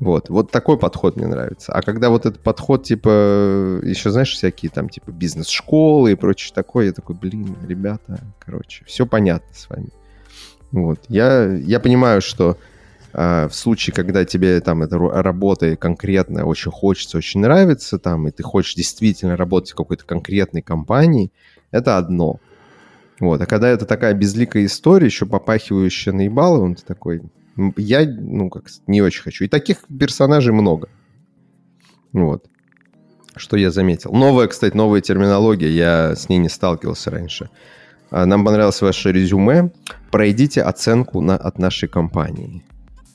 Вот, вот такой подход мне нравится. А когда вот этот подход, типа, еще, знаешь, всякие там, типа, бизнес-школы и прочее такое, я такой, блин, ребята, короче, все понятно с вами. Вот, я, я понимаю, что э, в случае, когда тебе там эта работа конкретная очень хочется, очень нравится, там, и ты хочешь действительно работать в какой-то конкретной компании, это одно. Вот, а когда это такая безликая история, еще попахивающая наебаловым, ты такой, я, ну, как не очень хочу. И таких персонажей много. Вот. Что я заметил. Новая, кстати, новая терминология. Я с ней не сталкивался раньше. А, нам понравилось ваше резюме. Пройдите оценку на, от нашей компании.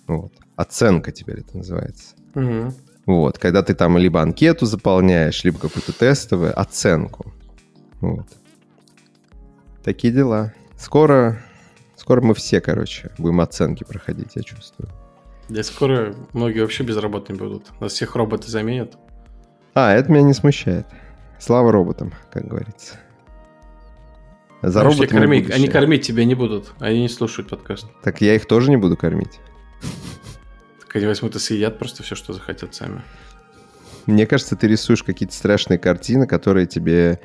Вот. Оценка теперь это называется. Угу. Вот. Когда ты там либо анкету заполняешь, либо какую-то тестовую оценку. Вот. Такие дела. Скоро Скоро мы все, короче, будем оценки проходить, я чувствую. Да скоро многие вообще безработными будут. Нас всех роботы заменят. А, это меня не смущает. Слава роботам, как говорится. За ну, роботами кормить, Они кормить тебя не будут, они не слушают подкаст. Так я их тоже не буду кормить. Так они возьмут и съедят просто все, что захотят сами. Мне кажется, ты рисуешь какие-то страшные картины, которые тебе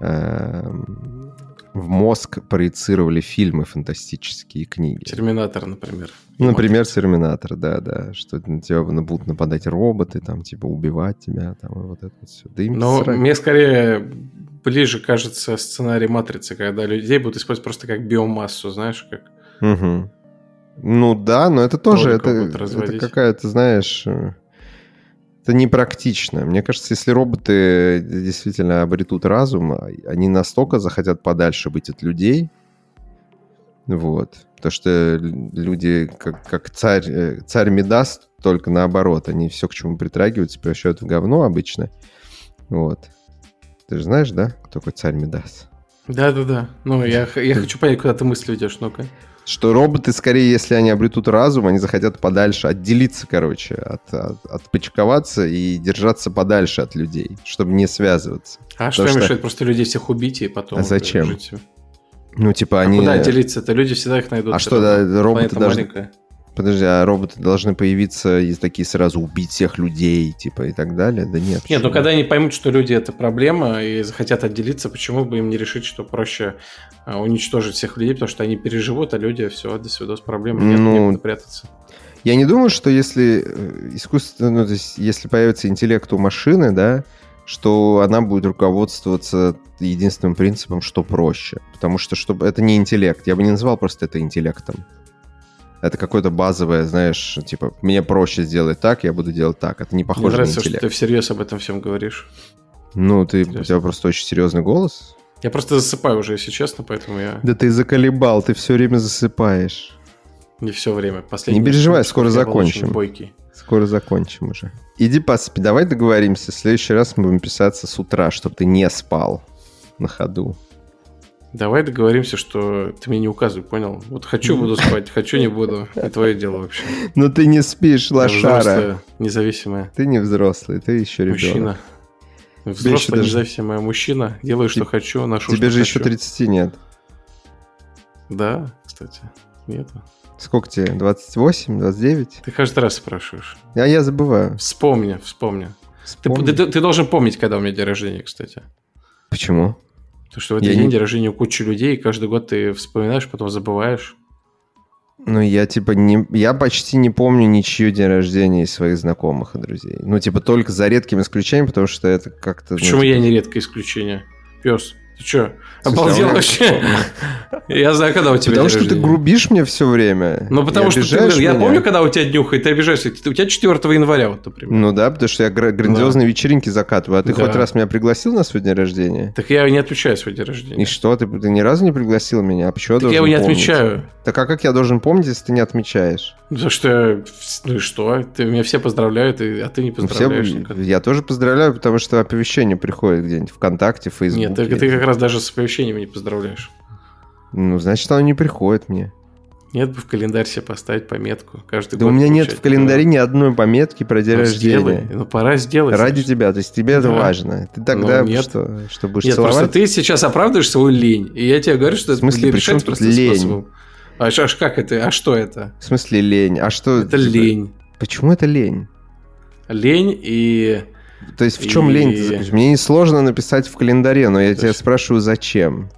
эм, в мозг проецировали фильмы фантастические, книги. Терминатор, например. Например, Терминатор, да, да. Что на тебя будут нападать роботы, там, типа, убивать тебя, там, и вот это вот все. Да Но срать. мне скорее ближе кажется сценарий Матрицы, когда людей будут использовать просто как биомассу, знаешь, как... Угу. Ну да, но это тоже, это, это какая-то, знаешь, э, это непрактично. Мне кажется, если роботы действительно обретут разум, они настолько захотят подальше быть от людей, вот. То, что люди, как, как царь, э, царь Медас, только наоборот, они все, к чему притрагиваются, превращают в говно обычно. Вот. Ты же знаешь, да, кто такой царь Медас? Да-да-да. Ну, я, я хочу понять, куда ты мысли ведешь, ну-ка. Что роботы, скорее, если они обретут разум, они захотят подальше отделиться, короче, от, от, отпочковаться и держаться подальше от людей, чтобы не связываться. А что, что мешает просто людей всех убить и потом а зачем? жить? Ну, типа, а они... куда отделиться-то? Люди всегда их найдут. А что, да, роботы должны... Маленькая. Подожди, а роботы должны появиться и такие сразу убить всех людей, типа, и так далее? Да нет. Нет, ну когда они поймут, что люди это проблема и захотят отделиться, почему бы им не решить, что проще а, уничтожить всех людей, потому что они переживут, а люди все, до свидос, проблемы нет, ну, некуда прятаться. Я не думаю, что если э, искусство, ну, то есть, если появится интеллект у машины, да, что она будет руководствоваться единственным принципом, что проще. Потому что чтобы это не интеллект. Я бы не назвал просто это интеллектом. Это какое-то базовое, знаешь, типа, мне проще сделать так, я буду делать так. Это не похоже Мне нравится, на интеллект. что ты всерьез об этом всем говоришь. Ну, ты, у тебя просто очень серьезный голос. Я просто засыпаю уже, если честно, поэтому я... Да ты заколебал, ты все время засыпаешь. Не все время. Последний не переживай, скоро закончим. Скоро закончим уже. Иди поспи. Давай договоримся. В следующий раз мы будем писаться с утра, чтобы ты не спал на ходу. Давай договоримся, что ты мне не указывай, понял? Вот хочу буду спать, хочу не буду. И твое дело вообще. Но ты не спишь, лошара. Взрослая, независимая. Ты не взрослый, ты еще ребенок. Мужчина. Взрослый, независимая мужчина. Делаю, что хочу, ношу, Тебе же еще 30 нет. Да, кстати, нету. Сколько тебе? 28, 29? Ты каждый раз спрашиваешь. А я забываю. Вспомни, вспомни. вспомни. Ты, ты, ты должен помнить, когда у меня день рождения, кстати. Почему? Потому что в этот я день не... день рождения у кучи людей, и каждый год ты вспоминаешь, потом забываешь. Ну, я типа не... Я почти не помню ничью день рождения из своих знакомых и друзей. Ну, типа, только за редким исключением, потому что это как-то... Почему ну, типа... я не редкое исключение? Пес. Ты что, обалдел вообще? Я знаю, когда у тебя Потому что ты грубишь мне все время. Ну, потому что ты, я помню, когда у тебя днюхает, ты обижаешься. У тебя 4 января, вот, например. Ну да, потому что я грандиозные вечеринки закатываю. А ты хоть раз меня пригласил на свой день рождения? Так я не отмечаю свой день рождения. И что, ты, ни разу не пригласил меня? А почему я я его не отмечаю. Так а как я должен помнить, если ты не отмечаешь? За что, ну и что? Ты, меня все поздравляют, а ты не поздравляешь. Я тоже поздравляю, потому что оповещение приходит где-нибудь ВКонтакте, Фейсбуке. Нет, ты как раз даже с оповещениями не поздравляешь. Ну, значит, оно не приходит мне. Нет бы в календарь себе поставить пометку. Каждый да у меня нет в календаре ни одной пометки про день ну, рождения. Сделай. Ну, пора сделать. Ради значит. тебя. То есть тебе да. это важно. Ты тогда ну, нет. что, что будешь нет, целовать? просто ты сейчас оправдываешь свою лень. И я тебе говорю, что в смысле, это решать просто лень? способом. А, а как это? А что это? В смысле лень? А что? Это лень. Почему это лень? Лень и... То есть в чем и... лень? Мне не сложно написать в календаре, но я тебя спрашиваю, зачем?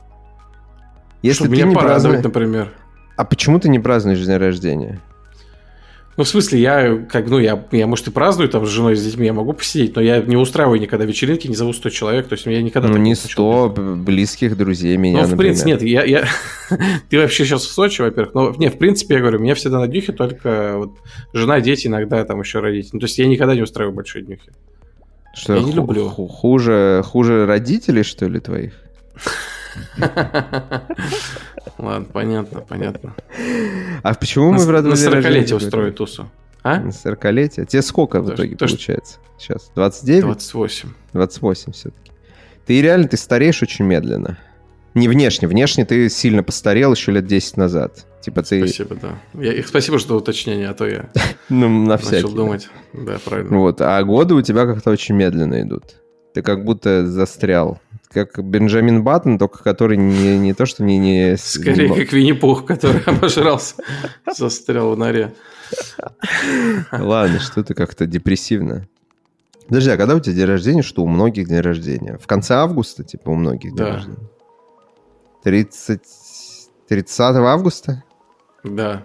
Если Чтобы ты меня не празднуешь... например. А почему ты не празднуешь день рождения? Ну, в смысле, я, как, ну, я, я, может, и праздную там с женой, с детьми, я могу посидеть, но я не устраиваю никогда вечеринки, не зову 100 человек, то есть я никогда... Ну, не 100 близких друзей меня, Ну, в например. принципе, нет, я, я... ты вообще сейчас в Сочи, во-первых, но, не, в принципе, я говорю, меня всегда на днюхе только вот жена, дети, иногда там еще родители. Ну, то есть я никогда не устраиваю большие днюхи. Что, я не люблю. Хуже, хуже родителей, что ли, твоих? Ладно, понятно, понятно. А почему мы в На 40-летие устроить тусу. А? На 40-летие? Тебе сколько в итоге получается? Сейчас, 29? 28. 28 все-таки. Ты реально, ты стареешь очень медленно. Не внешне. Внешне ты сильно постарел еще лет 10 назад. Типа ты... Спасибо, да. Я, спасибо, что уточнение, а то я ну, на всякий, начал думать. Да, правильно. Вот, а годы у тебя как-то очень медленно идут. Ты как будто застрял как Бенджамин Баттон, только который не, не то, что не... не... Скорее, как Винни-Пух, который обожрался, застрял в норе. Ладно, что-то как-то депрессивно. Подожди, а когда у тебя день рождения, что у многих день рождения? В конце августа, типа, у многих день да. рождения? 30... 30 августа? Да.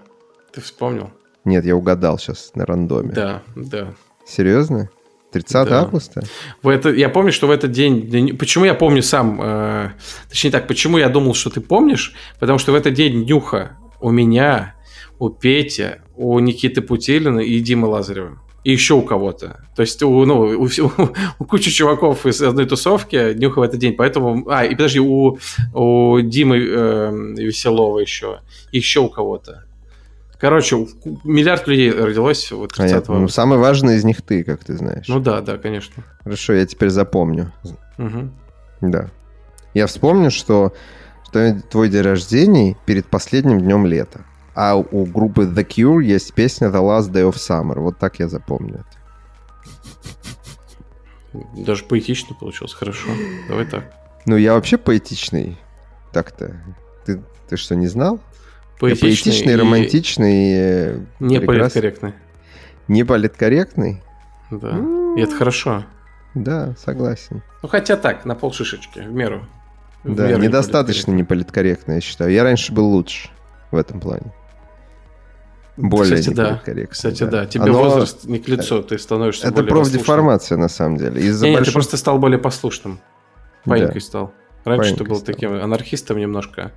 Ты вспомнил? Нет, я угадал сейчас на рандоме. Да, да. Серьезно? 30 да. августа? В это, я помню, что в этот день... Почему я помню сам... Э, точнее так, почему я думал, что ты помнишь? Потому что в этот день Нюха у меня, у Пети, у Никиты Путилина и Димы Лазарева. И еще у кого-то. То есть у, ну, у, у, у кучи чуваков из одной тусовки Нюха в этот день. Поэтому... А, и подожди, у, у Димы э, Веселова еще. Еще у кого-то. Короче, миллиард людей родилось вот 30 Ну, самый важный из них ты, как ты знаешь. Ну да, да, конечно. Хорошо, я теперь запомню. Угу. Да. Я вспомню, что, что твой день рождения перед последним днем лета. А у группы The Cure есть песня The Last Day of Summer. Вот так я запомню это. Даже поэтично получилось. Хорошо. Давай так. Ну, я вообще поэтичный. Так-то. Ты, ты что, не знал? Поэтичный, поэтичный и... романтичный. Э, не политкорректный. Не политкорректный? Да. И это хорошо. Да, согласен. Ну, хотя так, на полшишечки, в меру. В да, меру недостаточно неполиткорректно, я считаю. Я раньше был лучше в этом плане. Более Кстати, да. Кстати, да. да. Тебе Оно... возраст не к лицу, ты становишься Это профдеформация, на самом деле. Из-за не, большого... ты просто стал более послушным. Паникой да. стал. Раньше Паникой ты был стал. таким анархистом немножко.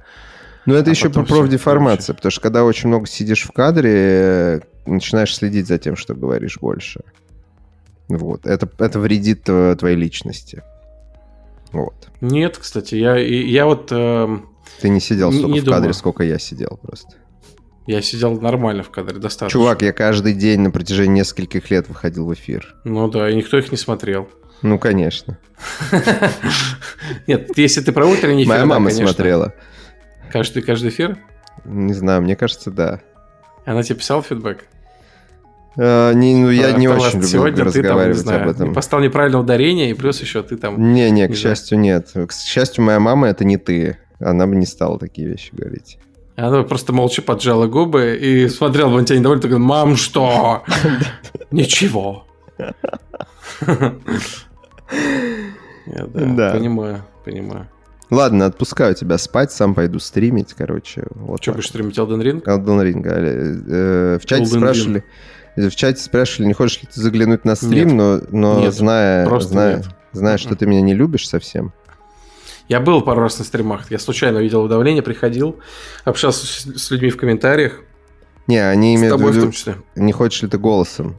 Ну, это а еще про профдеформация, потому что когда очень много сидишь в кадре, начинаешь следить за тем, что говоришь больше. Вот. Это, это вредит твоей личности. Вот. Нет, кстати, я, я вот... Э, Ты не сидел столько не в кадре, думаю. сколько я сидел просто. Я сидел нормально в кадре, достаточно. Чувак, я каждый день на протяжении нескольких лет выходил в эфир. Ну да, и никто их не смотрел. Ну, конечно. Нет, если ты про утренний эфир, Моя мама смотрела. Каждый, каждый эфир? Не знаю, мне кажется, да. Она тебе писала фидбэк? Uh, не, ну, я а, не очень люблю сегодня разговаривать ты там, не знаю, об этом. Поставил неправильное ударение, и плюс еще ты там... Не-не, к счастью, нет. К счастью, моя мама это не ты. Она бы не стала такие вещи говорить. Она просто молча поджала губы и смотрел на тебя недовольно, такой, мам, что? Ничего. Да, понимаю, понимаю. Ладно, отпускаю тебя спать, сам пойду стримить, короче. Вот Что, будешь стримить Elden Ring? Elden Ring. Э, в чате Elden спрашивали... Ring. В чате спрашивали, не хочешь ли ты заглянуть на стрим, нет. но, но нет, зная, зная, нет. зная, что ты меня не любишь совсем. Я был пару раз на стримах. Я случайно увидел уведомление, приходил, общался с, с людьми в комментариях. Не, они имеют в виду, не хочешь ли ты голосом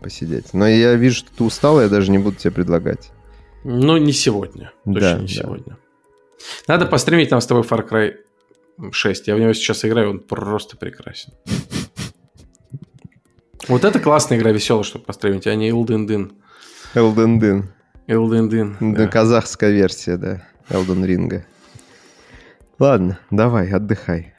посидеть. Но я вижу, что ты устал, я даже не буду тебе предлагать. Ну, не сегодня. Точно да, не да. сегодня. Надо постримить нам с тобой Far Cry 6. Я в него сейчас играю, он просто прекрасен. Вот это классная игра, веселая, чтобы постримить, а не Elden Din. Elden Din. Elden Din. Да, да. казахская версия, да, Elden Ring. Ладно, давай, отдыхай.